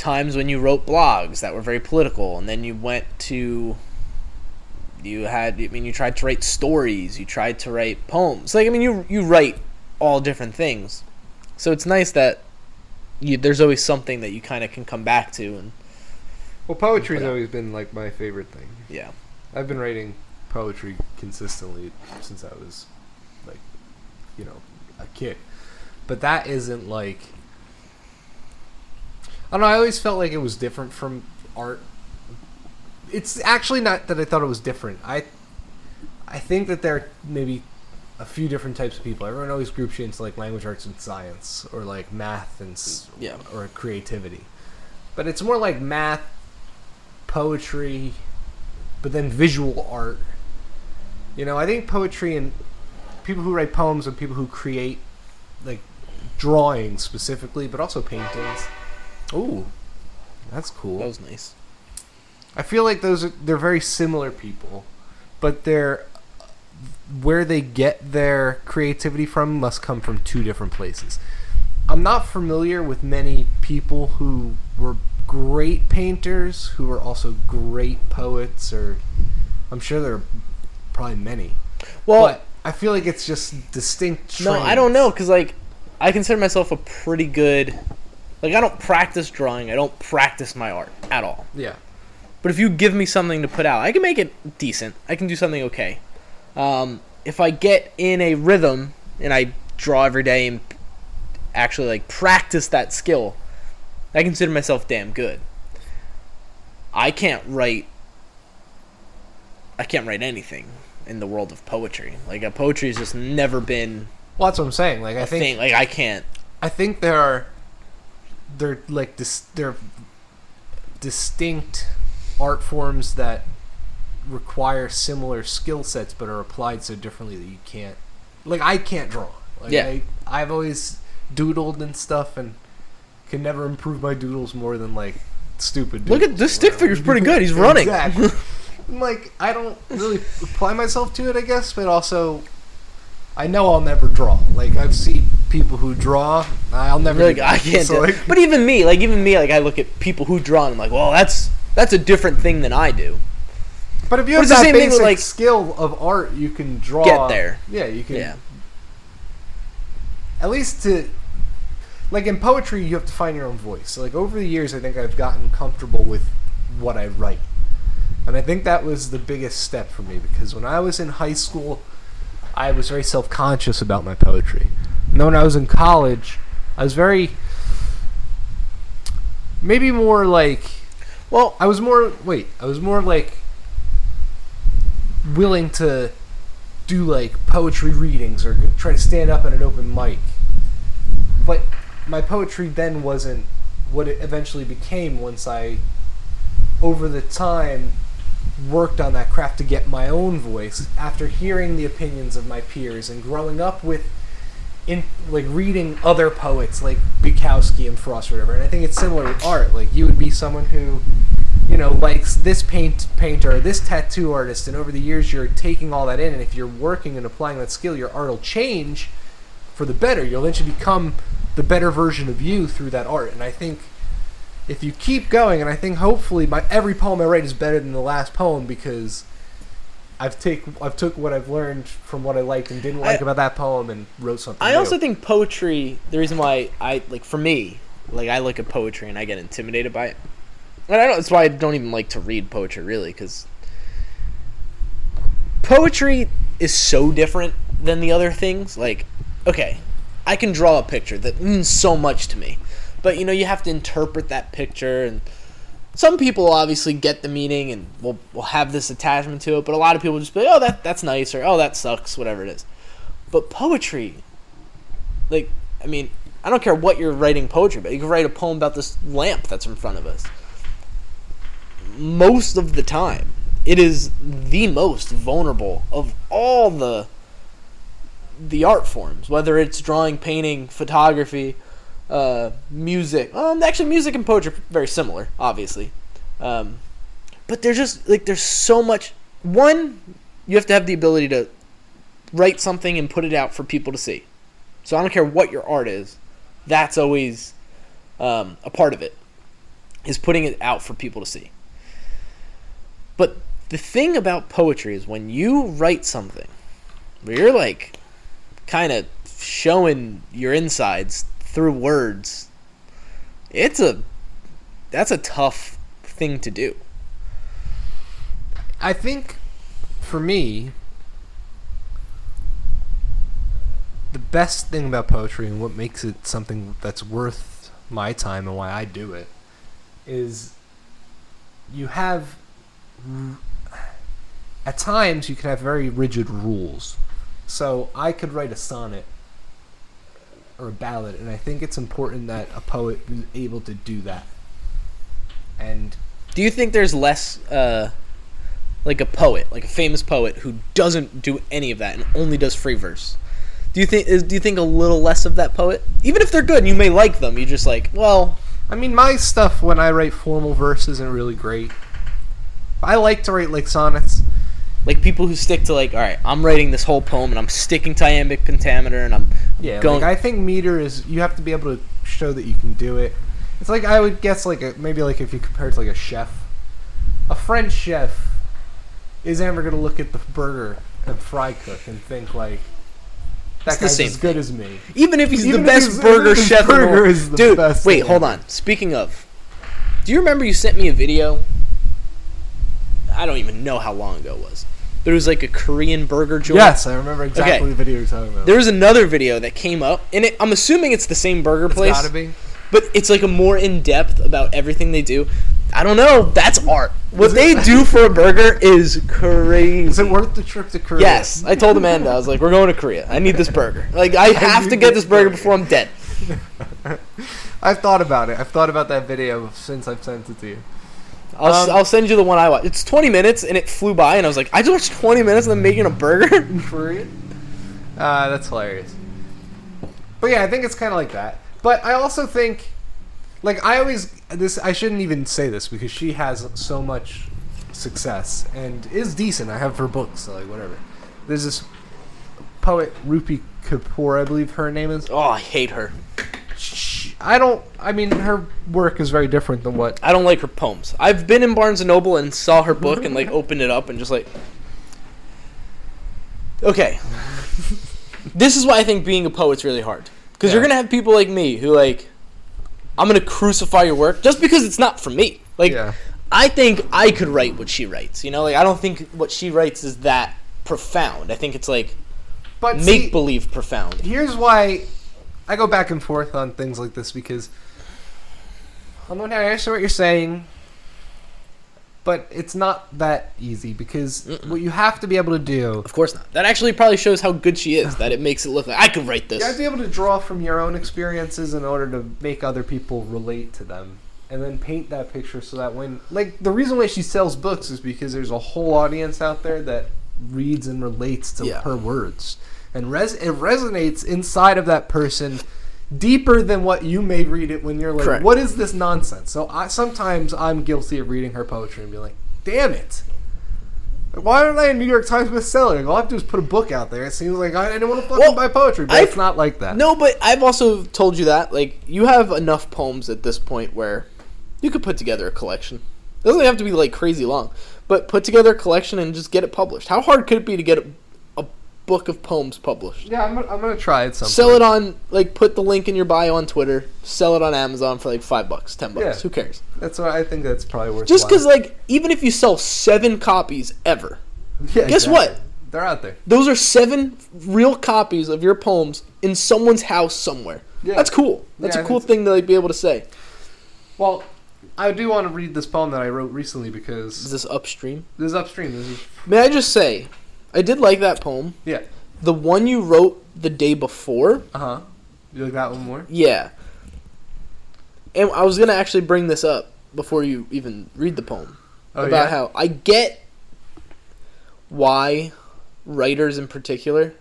S2: times when you wrote blogs that were very political, and then you went to. You had, I mean, you tried to write stories. You tried to write poems. Like, I mean, you you write all different things. So it's nice that you, there's always something that you kind of can come back to, and
S1: Well, poetry's always been like my favorite thing.
S2: yeah,
S1: I've been writing poetry consistently since I was like, you know, a kid. But that isn't like I don't know, I always felt like it was different from art. It's actually not that I thought it was different. I I think that there are maybe a few different types of people. Everyone always groups you into like language arts and science or like math and
S2: Yeah.
S1: or creativity. But it's more like math, poetry, but then visual art. You know, I think poetry and people who write poems and people who create like drawings specifically, but also paintings. Ooh, that's cool.
S2: that was nice.
S1: I feel like those are they're very similar people, but they're where they get their creativity from must come from two different places. I'm not familiar with many people who were great painters who were also great poets or I'm sure there are probably many.
S2: Well,
S1: but I feel like it's just distinct
S2: no, I don't know, cause like I consider myself a pretty good. Like I don't practice drawing. I don't practice my art at all.
S1: Yeah.
S2: But if you give me something to put out, I can make it decent. I can do something okay. Um, if I get in a rhythm and I draw every day and actually like practice that skill, I consider myself damn good. I can't write. I can't write anything in the world of poetry. Like a poetry has just never been
S1: Well, that's what I'm saying. Like I think
S2: thing. Like I can't.
S1: I think there are they're like dis- they're distinct art forms that require similar skill sets but are applied so differently that you can't like I can't draw. Like
S2: Yeah.
S1: I I've always doodled and stuff and can never improve my doodles more than like stupid
S2: Look at this stick figure's pretty good. He's running.
S1: Exactly. Like I don't really apply myself to it, I guess, but also I know I'll never draw. Like I've seen people who draw. I'll never.
S2: Like
S1: do
S2: I can't.
S1: So,
S2: do
S1: like,
S2: but even me, like even me, like I look at people who draw and I'm like, well, that's that's a different thing than I do.
S1: but if you
S2: But
S1: have that
S2: same thing with,
S1: basic
S2: like-
S1: skill of art, you can draw.
S2: Get there.
S1: Yeah, you can.
S2: Yeah.
S1: At least to. Like in poetry, you have to find your own voice. So like over the years, I think I've gotten comfortable with what I write, and I think that was the biggest step for me because when I was in high school, I was very self conscious about my poetry. And then when I was in college, I was very. Maybe more like
S2: Well,
S1: I was more wait, I was more like willing to do like poetry readings or try to stand up at an open mic. But my poetry then wasn't what it eventually became once I over the time worked on that craft to get my own voice after hearing the opinions of my peers and growing up with in like reading other poets like Bukowski and Frost or whatever. And I think it's similar with art. Like you would be someone who, you know, likes this paint painter, this tattoo artist, and over the years you're taking all that in. And if you're working and applying that skill, your art will change for the better. You'll eventually become the better version of you through that art. And I think if you keep going, and I think hopefully my every poem I write is better than the last poem because I've take I've took what I've learned from what I liked and didn't like
S2: I-
S1: about that poem and wrote something.
S2: I
S1: new.
S2: also think poetry. The reason why I like for me, like I look at poetry and I get intimidated by it. And I don't. That's why I don't even like to read poetry really, because poetry is so different than the other things. Like, okay, I can draw a picture that means so much to me, but you know you have to interpret that picture and. Some people obviously get the meaning and will will have this attachment to it, but a lot of people just be like, "Oh, that that's nice," or "Oh, that sucks," whatever it is. But poetry, like I mean, I don't care what you're writing poetry about. You can write a poem about this lamp that's in front of us. Most of the time, it is the most vulnerable of all the the art forms, whether it's drawing, painting, photography, uh, music. Um, actually, music and poetry are very similar, obviously. Um, but there's just like there's so much. One, you have to have the ability to write something and put it out for people to see. So I don't care what your art is, that's always um, a part of it, is putting it out for people to see. But the thing about poetry is when you write something where you're like kind of showing your insides through words, It's a that's a tough thing to do.
S1: I think for me, the best thing about poetry and what makes it something that's worth my time and why I do it is you have at times you can have very rigid rules. So I could write a sonnet or a ballad, and I think it's important that a poet is able to do that. And
S2: Do you think there's less uh like a poet, like a famous poet who doesn't do any of that and only does free verse? Do you think is do you think a little less of that poet? Even if they're good, and you may like them. You just like, well,
S1: I mean, my stuff when I write formal verse isn't really great. I like to write like sonnets.
S2: Like people who stick to like, all right, I'm writing this whole poem and I'm sticking to iambic pentameter and I'm
S1: Yeah,
S2: going.
S1: like I think meter is you have to be able to show that you can do it. It's like I would guess like a, maybe like if you compare it to like a chef, a French chef is ever gonna look at the burger and fry cook and think like that
S2: It's the
S1: guy's as good as me.
S2: even if he's
S1: Even
S2: the best
S1: he's-
S2: burger
S1: even if his
S2: chef
S1: burger is the
S2: dude.
S1: best
S2: wait, hold on. Speaking of, do you remember you sent me a video? I don't even know how long ago it was. There was like a Korean burger joint.
S1: Yes, I remember exactly
S2: Okay.
S1: the video you're talking about.
S2: There was another video that came up, and it, I'm assuming it's the same burger
S1: it's
S2: place.
S1: gotta be.
S2: but it's like a more in depth about everything they do. I don't know. That's art. What they do for a burger is crazy.
S1: Is it worth the trip to Korea?
S2: Yes, I told Amanda. I was like, "We're going to Korea. I need this burger. Like, I have to get
S1: this
S2: burger." before I'm dead."
S1: I've thought about it. I've thought about that video since I've sent it to you.
S2: I'll, s
S1: Um,
S2: will send you the one I watched. It's 20 minutes and it flew by, and I was like, "I just watched 20 minutes of them making a burger."
S1: Uh, that's hilarious. But yeah, I think it's kind of like that. But I also think, like, I always this. I shouldn't even say this because she has so much success and is decent. I have her books, so like whatever. There's this poet Rupi Kapoor, I believe her name is.
S2: oh, I hate her.
S1: Sh- I don't. I mean, her work is very different than what.
S2: I don't like her poems. I've been in Barnes and Noble and saw her book and like opened it up and just like, okay, this is why I think being a poet's really hard because you're gonna have people like me who like, I'm gonna crucify your work just because it's not for me. Like,
S1: yeah.
S2: I think I could write what she writes. You know, like I don't think what she writes is that profound. I think it's like
S1: But
S2: make believe profound.
S1: here's why I go back and forth on things like this because on one hand, I understand what you're saying, but it's not that easy because
S2: Mm-mm.
S1: what you have to be able to do,
S2: Of course not. That actually probably shows how good she is. That it makes it look like I could write this.
S1: you have to be able to draw from your own experiences in order to make other people relate to them. And then paint that picture so that when, like, the reason why she sells books is because there's a whole audience out there that reads and relates to
S2: Yeah.
S1: her words. And res- it resonates inside of that person deeper than what you may read it when you're like,
S2: Correct.
S1: what is this nonsense? So I sometimes I'm guilty of reading her poetry and be like, damn it. Why aren't I a New York Times bestseller? All I have to do is put a book out there. It seems like I want to fucking
S2: Well,
S1: buy poetry, but
S2: I've-
S1: it's not like that.
S2: No, but I've also told you that like you have enough poems at this point where you could put together a collection. It doesn't have to be like crazy long, but put together a collection and just get it published. How hard could it be to get a book of poems published?
S1: Yeah, I'm, gonna- I'm gonna try it.
S2: Sell it on like put the link in your bio on Twitter. Sell it on Amazon for like five bucks, ten bucks.
S1: Yeah.
S2: Who cares?
S1: That's what I think. That's probably worth.
S2: Just because like even if you sell seven copies ever, guess what?
S1: They're out there.
S2: those are seven real copies of your poems in someone's house somewhere.
S1: Yeah.
S2: That's cool. That's
S1: Yeah,
S2: a cool thing to like be able to say.
S1: Well, I do want to read this poem that I wrote recently because
S2: Is
S1: because
S2: this upstream?
S1: this is upstream. This is
S2: May I just say, I did like that poem.
S1: yeah.
S2: The one you wrote the day before,
S1: Uh huh. You like that one more?
S2: yeah. And I was gonna actually bring this up before you even read the poem
S1: Oh
S2: about
S1: yeah.
S2: how I get why writers in particular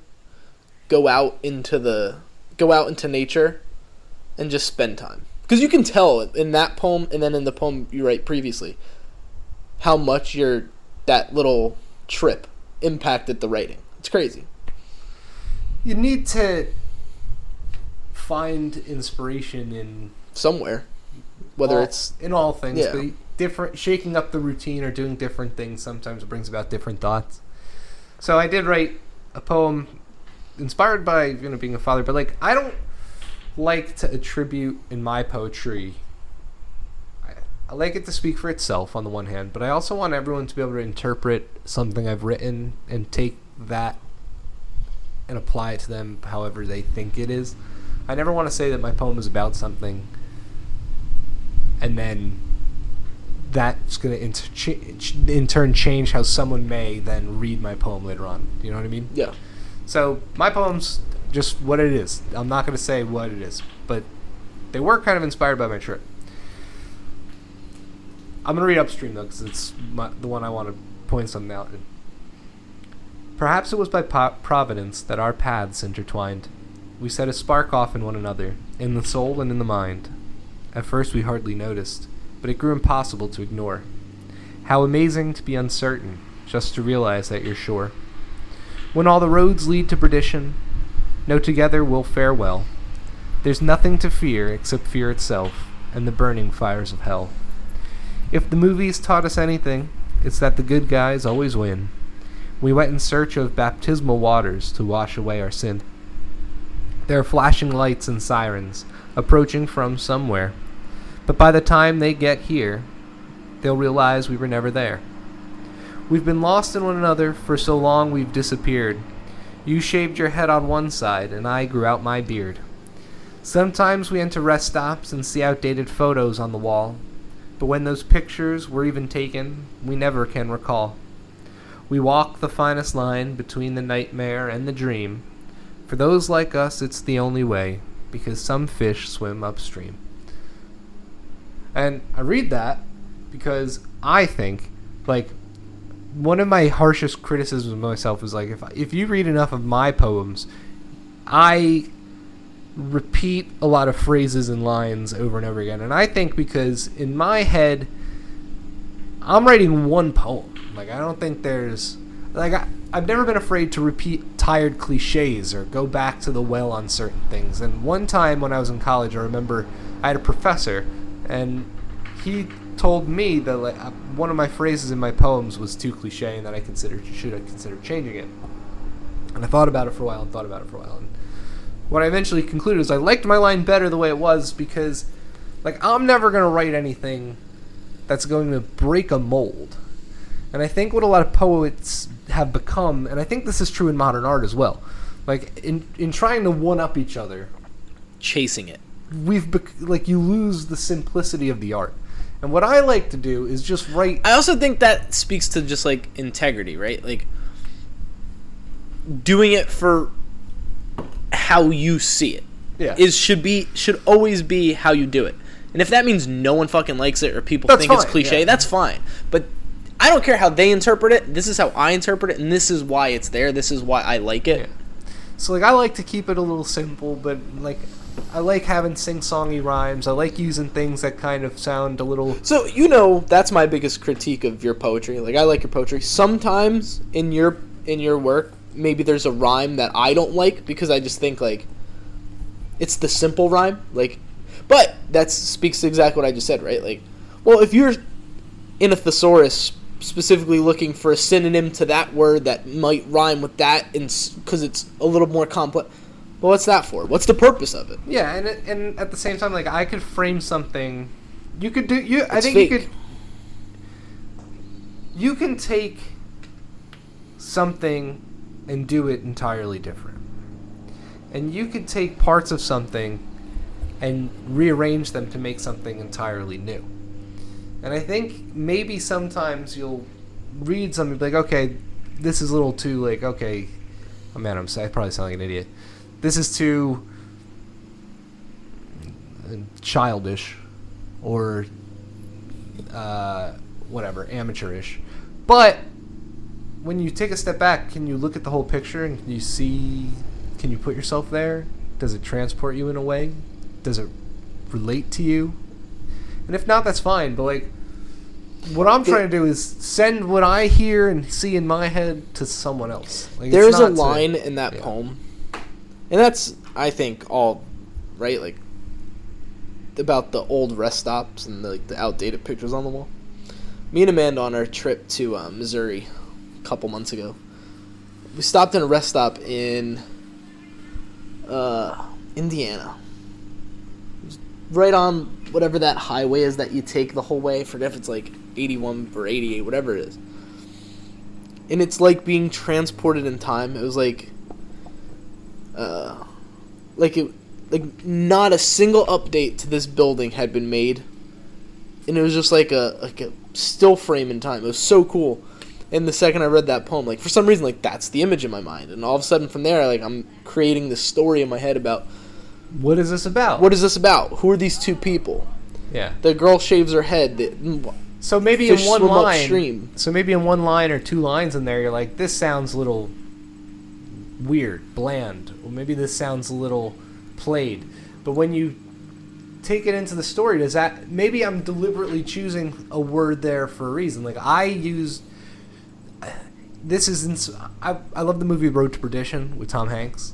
S2: go out into the go out into nature and just spend time because you can tell in that poem and then in the poem you write previously how much your that little trip impacted the writing it's crazy
S1: you need to find inspiration in
S2: somewhere whether
S1: all,
S2: it's
S1: in all things,
S2: Yeah.
S1: but different shaking up the routine or doing different things sometimes brings about different thoughts. So I did write a poem inspired by you know being a father, but like I don't like to attribute in my poetry I like it to speak for itself on the one hand, but I also want everyone to be able to interpret something I've written and take that and apply it to them however they think it is. I never want to say that my poem is about something and then that's going to inter- in turn change how someone may then read my poem later on. You know what I mean?
S2: Yeah.
S1: So my poem's just what it is. I'm not going to say what it is, but they were kind of inspired by my trip. I'm to read upstream though, because it's my, the one I want to point something out. in. Perhaps it was by po- providence that our paths intertwined. We set a spark off in one another, in the soul and in the mind. At first we hardly noticed, but it grew impossible to ignore. How amazing to be uncertain, just to realize that you're sure. When all the roads lead to perdition, know together we'll fare well. There's nothing to fear except fear itself and the burning fires of hell. If the movies taught us anything, it's that the good guys always win. We went in search of baptismal waters to wash away our sin. There are flashing lights and sirens approaching from somewhere, but by the time they get here, they'll realize we were never there. We've been lost in one another for so long we've disappeared. You shaved your head on one side, and I grew out my beard. Sometimes we enter rest stops and see outdated photos on the wall, but when those pictures were even taken, we never can recall. We walk the finest line between the nightmare and the dream. For those like us, it's the only way, because some fish swim upstream. And I read that because I think, like, one of my harshest criticisms of myself is like, if if you read enough of my poems, I repeat a lot of phrases and lines over and over again. And I think because in my head, I'm writing one poem. Like, I don't think there's. Like, I, I've never been afraid to repeat tired cliches or go back to the well on certain things. And one time when I was in college, I remember I had a professor, and he told me that like, uh, one of my phrases in my poems was too cliche and that I considered should have considered changing it. And I thought about it for a while and thought about it for a while. And what I eventually concluded is I liked my line better the way it was because, like, I'm never gonna write anything that's going to break a mold. And I think what a lot of poets have become, and I think this is true in modern art as well, like in in trying to one up each other,
S2: Chasing it.
S1: we've bec- like you lose the simplicity of the art. And what I like to do is just write.
S2: I also think that speaks to just like integrity, right? Like doing it for how you see it
S1: Yeah.
S2: is should be should always be how you do it. And if that means no one fucking likes it or people
S1: That's
S2: think it's cliche,
S1: yeah.
S2: that's fine. But I don't care how they interpret it. This is how I interpret it, and this is why it's there. This is why I like it.
S1: Yeah. So like I like to keep it a little simple, but like I like having sing-songy rhymes. I like using things that kind of sound a little.
S2: So you know that's my biggest critique of your poetry. Like I like your poetry. Sometimes in your in your work, maybe there's a rhyme that I don't like because I just think like it's the simple rhyme. Like, but that speaks to exactly what I just said, right? Like, well, if you're in a thesaurus specifically looking for a synonym to that word that might rhyme with that, and because it's a little more complex. Well, what's that for? What's the purpose of it?
S1: Yeah, and it, and at the same time, like I could frame something. You could do you. I think
S2: fake.
S1: you could. You can take something and do it entirely different, and you could take parts of something and rearrange them to make something entirely new. And I think maybe sometimes you'll read something like, okay, this is a little too like okay. Oh man, I'm I probably sound like an idiot. This is too childish or uh, whatever amateurish but when you take a step back can you look at the whole picture and can you see can you put yourself there does it transport you in a way does it relate to you and if not that's fine but like what i'm trying to do is send what i hear and see in my head to someone else like,
S2: There's a
S1: not to-
S2: line in that
S1: yeah.
S2: poem, and that's I think all right, like about the old rest stops and the, like the outdated pictures on the wall. Me and Amanda on our trip to uh, Missouri a couple months ago, we stopped in a rest stop in uh, Indiana. Right on whatever that highway is that you take the whole way. I forget if it's like 81 or 88, whatever it is. And it's like being transported in time. It was like, uh, like it, like not a single update to this building had been made, and it was just like a like a still frame in time. It was so cool. And the second I read that poem, like for some reason, like that's the image in my mind, and all of a sudden from there, like I'm creating this story in my head about
S1: What is this about?
S2: what is this about? Who are these two people?
S1: Yeah.
S2: The girl shaves her head. The, mm,
S1: So maybe in one line.
S2: upstream.
S1: So maybe in one line or two lines in there, you're like, this sounds a little weird, bland, or maybe this sounds a little played. But when you take it into the story, does that maybe I'm deliberately choosing a word there for a reason? Like I use this is ins- I I love the movie Road to Perdition with Tom Hanks.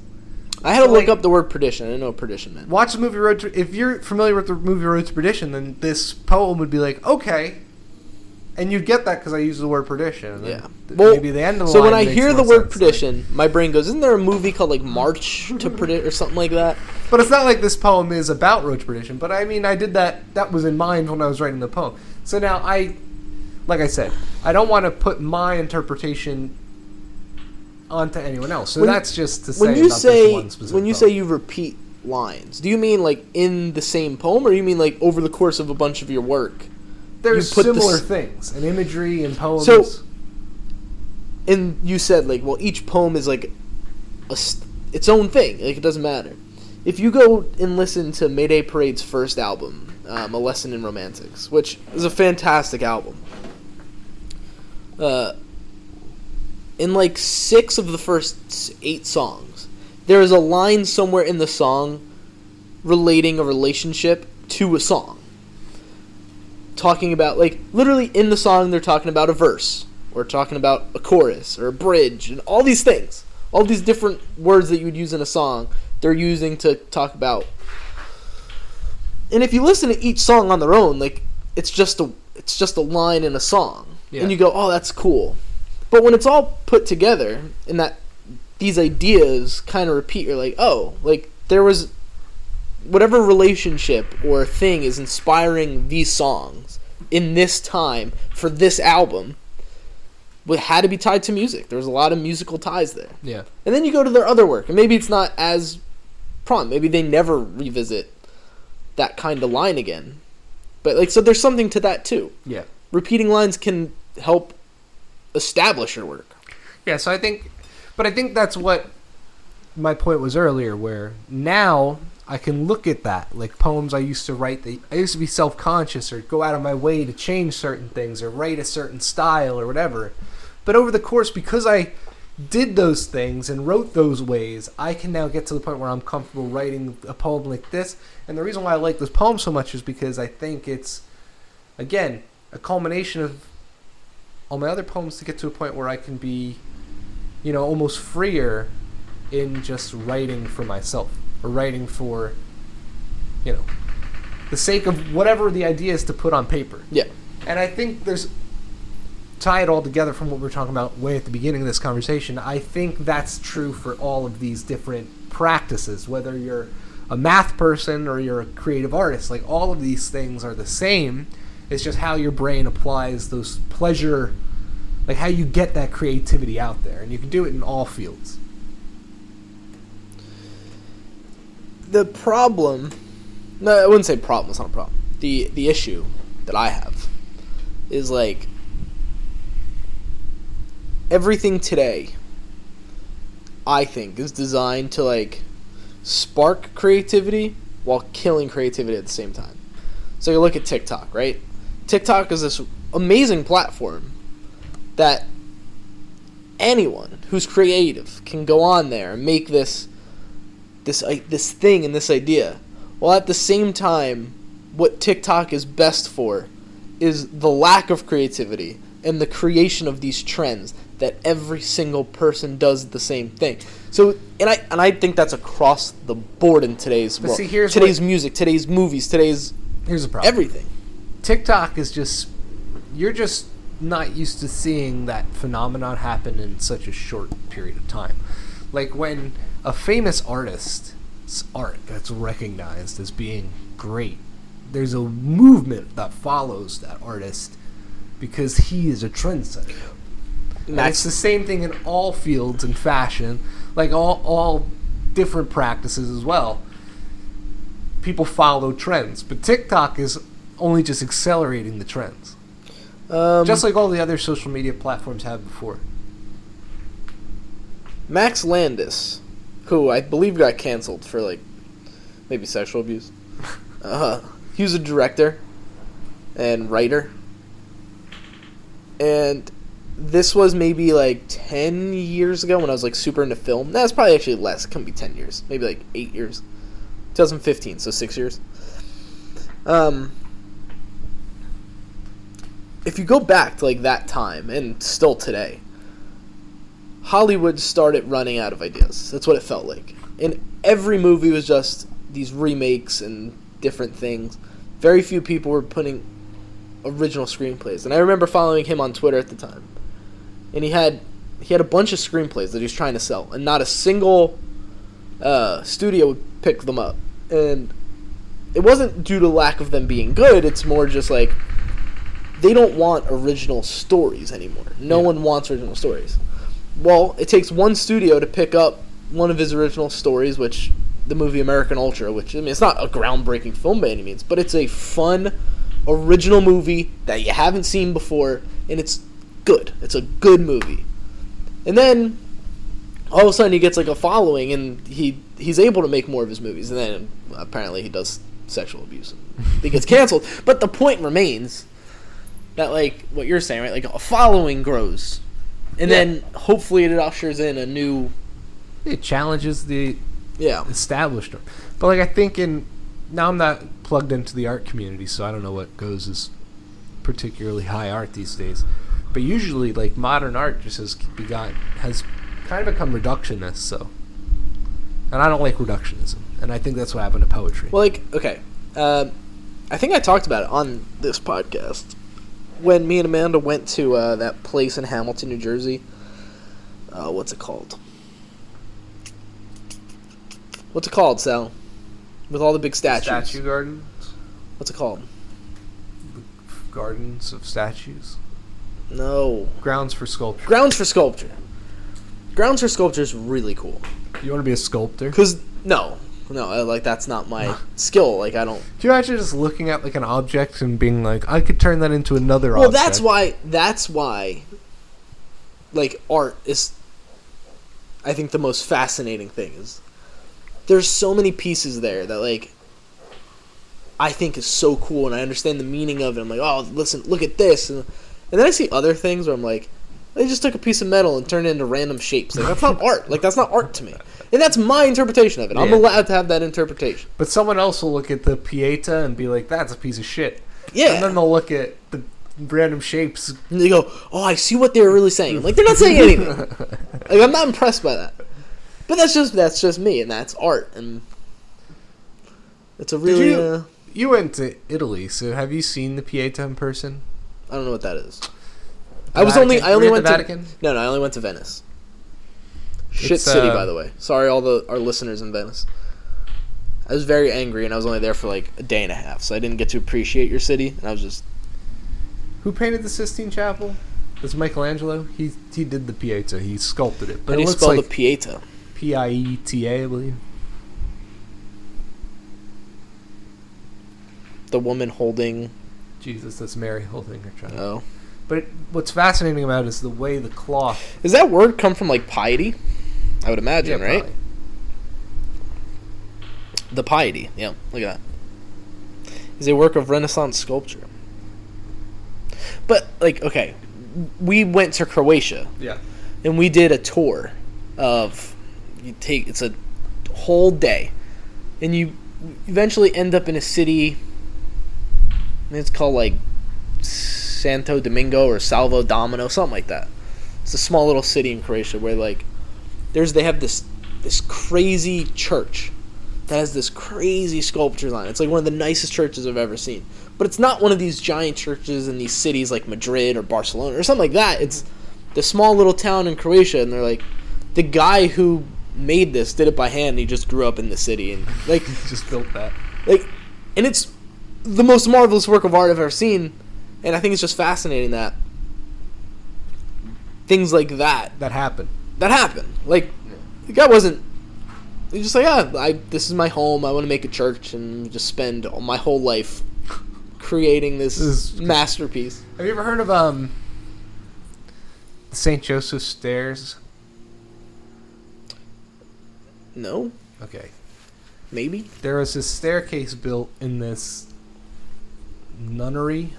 S2: I had to
S1: So,
S2: look
S1: like-
S2: up the word perdition. I didn't know what perdition meant.
S1: Watch the movie Road to. If you're familiar with the movie Road to Perdition, then this poem would be like, okay, and you'd get that because I use the word perdition.
S2: Yeah.
S1: th-
S2: Well,
S1: maybe the end of the
S2: so when I hear the word perdition, my brain goes, "Isn't there a movie called like March to Perdition or something like that?"
S1: but it's not like this poem is about Road to Perdition. But I mean, I did that. That was in mind when I was writing the poem. So now I, like I said, I don't want to put my interpretation onto anyone else. So
S2: When-
S1: that's just to say
S2: When you
S1: about this
S2: say when you
S1: poem.
S2: say you repeat lines, do you mean like in the same poem, or you mean like over the course of a bunch of your work?
S1: there's similar things and imagery and poems.
S2: So- and you said like well each poem is like a st- its own thing like it doesn't matter if you go and listen to mayday parade's first album um, a lesson in romantics which is a fantastic album uh, in like six of the first eight songs there is a line somewhere in the song relating a relationship to a song. Talking about like literally in the song they're talking about a verse or talking about a chorus or a bridge and all these things. All these different words that you would use in a song they're using to talk about. And if you listen to each song on their own like it's just a it's just a line in a song
S1: Yeah.
S2: and you go oh that's cool but when it's all put together and that these ideas kind of repeat you're like oh like there was whatever relationship or thing is inspiring these songs in this time for this album would had to be tied to music. There was a lot of musical ties there.
S1: yeah.
S2: And then you go to their other work, and maybe it's not as prompt. Maybe they never revisit that kind of line again. But like so there's something to that too.
S1: Yeah.
S2: Repeating lines can help establish your work.
S1: Yeah, so I think, but I think that's what my point was earlier, where now I can look at that, like poems I used to write. That I used to be self conscious or go out of my way to change certain things or write a certain style or whatever. But over the course, because I did those things and wrote those ways, I can now get to the point where I'm comfortable writing a poem like this. And the reason why I like this poem so much is because I think it's, again, a culmination of all my other poems to get to a point where I can be, you know, almost freer in just writing for myself or writing for, you know, the sake of whatever the idea is to put on paper.
S2: Yeah.
S1: And I think there's tie it all together from what we were talking about way at the beginning of this conversation. I think that's true for all of these different practices, whether you're a math person or you're a creative artist. Like all of these things are the same. It's just how your brain applies those pleasure, like how you get that creativity out there, and you can do it in all fields.
S2: the problem no i wouldn't say problem it's not a problem. The the issue that i have is like everything today i think is designed to like spark creativity while killing creativity at the same time. So you look at tiktok right tiktok is this amazing platform that anyone who's creative can go on there and make this this i- this thing and this idea. While at the same time, what TikTok is best for is the lack of creativity and the creation of these trends that every single person does the same thing. So, and I and I think that's across the board in today's
S1: But
S2: world.
S1: see, here's
S2: today's
S1: what-
S2: music, today's movies, today's
S1: Here's the problem.
S2: everything.
S1: TikTok is just you're just not used to seeing that phenomenon happen in such a short period of time. Like when a famous artist's art gets recognized as being great, there's a movement that follows that artist because he is a trendsetter. And it's the same thing in all fields in fashion, like all all different practices as well. People follow trends, but TikTok is only just accelerating the trends,
S2: um,
S1: just like all the other social media platforms have before.
S2: Max Landis, who I believe got canceled for like maybe sexual abuse. Uh, he was a director and writer, and this was maybe like ten years ago when I was like super into film. That's probably actually less. It couldn't be ten years. Maybe like eight years. 2015, so six years. Um, if you go back to like that time and still today, Hollywood started running out of ideas. That's what it felt like. And every movie was just these remakes and different things. Very few people were putting original screenplays. And I remember following him on Twitter at the time. And he had he had a bunch of screenplays that he was trying to sell, and not a single uh, studio would pick them up. And it wasn't due to lack of them being good. It's more just like they don't want original stories anymore. No
S1: Yeah.
S2: one wants original stories. Well, it takes one studio to pick up one of his original stories, which the movie American Ultra, which I mean, it's not a groundbreaking film by any means, but it's a fun, original movie that you haven't seen before, and it's good. It's a good movie. And then all of a sudden he gets like a following, and he he's able to make more of his movies. And then apparently he does sexual abuse. And he gets canceled. But the point remains that like what you're saying, right? Like a following grows, and
S1: Yeah.
S2: then hopefully it ushers in a new
S1: It challenges the
S2: yeah.
S1: established. But like I think in now I'm not plugged into the art community, so I don't know what goes as particularly high art these days. But usually, like modern art just has begun has kind of become reductionist. So, and I don't like reductionism, and I think that's what happened to poetry.
S2: Well, like okay, um, I think I talked about it on this podcast when me and Amanda went to uh, that place in Hamilton, New Jersey. Uh, what's it called? What's it called, Sal? With all the big statues.
S1: Statue gardens,
S2: What's it called?
S1: gardens of statues,
S2: No.
S1: grounds for sculpture.
S2: Grounds for Sculpture. Grounds for Sculpture is really cool.
S1: You want to be a sculptor?
S2: Cause no, no, uh, like that's not my skill. Like I don't.
S1: Do you imagine just looking at like an object and being like, I could turn that into another
S2: Well,
S1: object?
S2: Well, that's why. That's why. Like art is, I think the most fascinating thing is. There's so many pieces there that like. I think is so cool, and I understand the meaning of it. I'm like, oh, listen, look at this, and, and then I see other things where I'm like, they just took a piece of metal and turned it into random shapes. Like that's not art. Like that's not art to me, and that's my interpretation of it. I'm
S1: Yeah.
S2: allowed to have that interpretation.
S1: But someone else will look at the Pieta and be like, "That's a piece of shit."
S2: Yeah.
S1: And then they'll look at the random shapes.
S2: And they go, "Oh, I see what they're really saying." Like they're not saying anything. like I'm not impressed by that. But that's just that's just me, and that's art, and it's a really
S1: you-
S2: uh,
S1: You went to Italy, so have you seen the Pieta in person?
S2: I don't know what that is. I was only
S1: Vatican?
S2: I only
S1: Were you
S2: went
S1: at
S2: to
S1: the Vatican?
S2: no no I only went to Venice. Shit
S1: It's,
S2: city,
S1: uh,
S2: by the way. Sorry, all the our listeners in Venice. I was very angry, and I was only there for like a day and a half, so I didn't get to appreciate your city. And I was just
S1: Who painted the Sistine Chapel? It's Michelangelo. He he did the Pieta. He sculpted it, but
S2: how do
S1: it
S2: you
S1: looks
S2: spell
S1: like
S2: the Pieta?
S1: P I E T A, I believe.
S2: The woman holding.
S1: Jesus, that's Mary holding her child.
S2: Oh,
S1: But what's fascinating about it is the way the cloth.
S2: does that word come from like piety? I would imagine,
S1: Yeah,
S2: right?
S1: probably.
S2: The Piety. Yeah, look at that. Is a work of Renaissance sculpture. But like, okay, we went to Croatia
S1: Yeah.
S2: and we did a tour of you take it's a whole day, and you eventually end up in a city. It's called like Santo Domingo or Salvo Domino, something like that. It's a small little city in Croatia where like there's they have this this crazy church that has this crazy sculptures on it. It's like one of the nicest churches I've ever seen. But it's not one of these giant churches in these cities like Madrid or Barcelona or something like that. It's the small little town in Croatia, and they're like, the guy who made this did it by hand. And he just grew up in the city, and like,
S1: Just built that.
S2: like, and it's the most marvelous work of art I've ever seen, and I think it's just fascinating that things like that
S1: That happened.
S2: That happened. Like the guy wasn't. He's just like, yeah, I this is my home. I want to make a church and just spend all my whole life creating this,
S1: This is-
S2: masterpiece.
S1: Have you ever heard of um St. Joseph Stairs?
S2: No,
S1: Okay.
S2: maybe.
S1: There was this staircase built in this nunnery.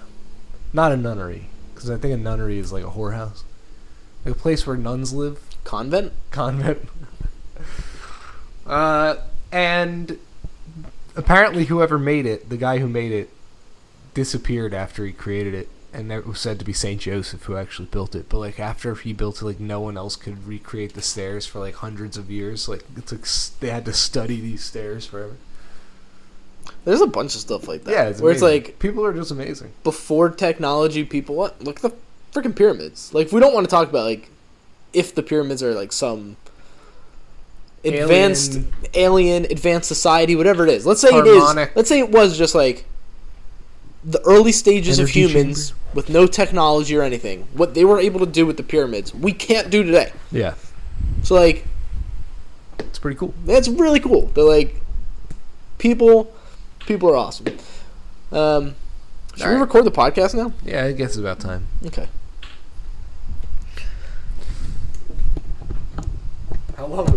S1: Not a nunnery, because I think a nunnery is like a whorehouse. Like a place where nuns live.
S2: Convent.
S1: convent. uh, and apparently, whoever made it, the guy who made it, disappeared after he created it, and it was said to be Saint Joseph who actually built it. But like after he built it, like no one else could recreate the stairs for like hundreds of years. Like it took, s- they had to study these stairs forever.
S2: There's a bunch of stuff like that.
S1: Yeah, it's
S2: where it's like
S1: people are just amazing.
S2: before technology, people what look at the freaking pyramids. Like we don't want to talk about like if the pyramids are like some advanced
S1: Alien.
S2: alien, advanced society, whatever it is. Let's say
S1: Harmonic.
S2: it is. Let's say it was just like the early stages
S1: Energy
S2: of humans with no technology or anything. What they were able to do with the pyramids, we can't do today.
S1: Yeah,
S2: So like
S1: it's pretty cool.
S2: that's really cool. They're like people people are awesome. Um should we
S1: Alright.
S2: record the podcast now?
S1: Yeah, I guess it's about time.
S2: Okay.
S1: How long?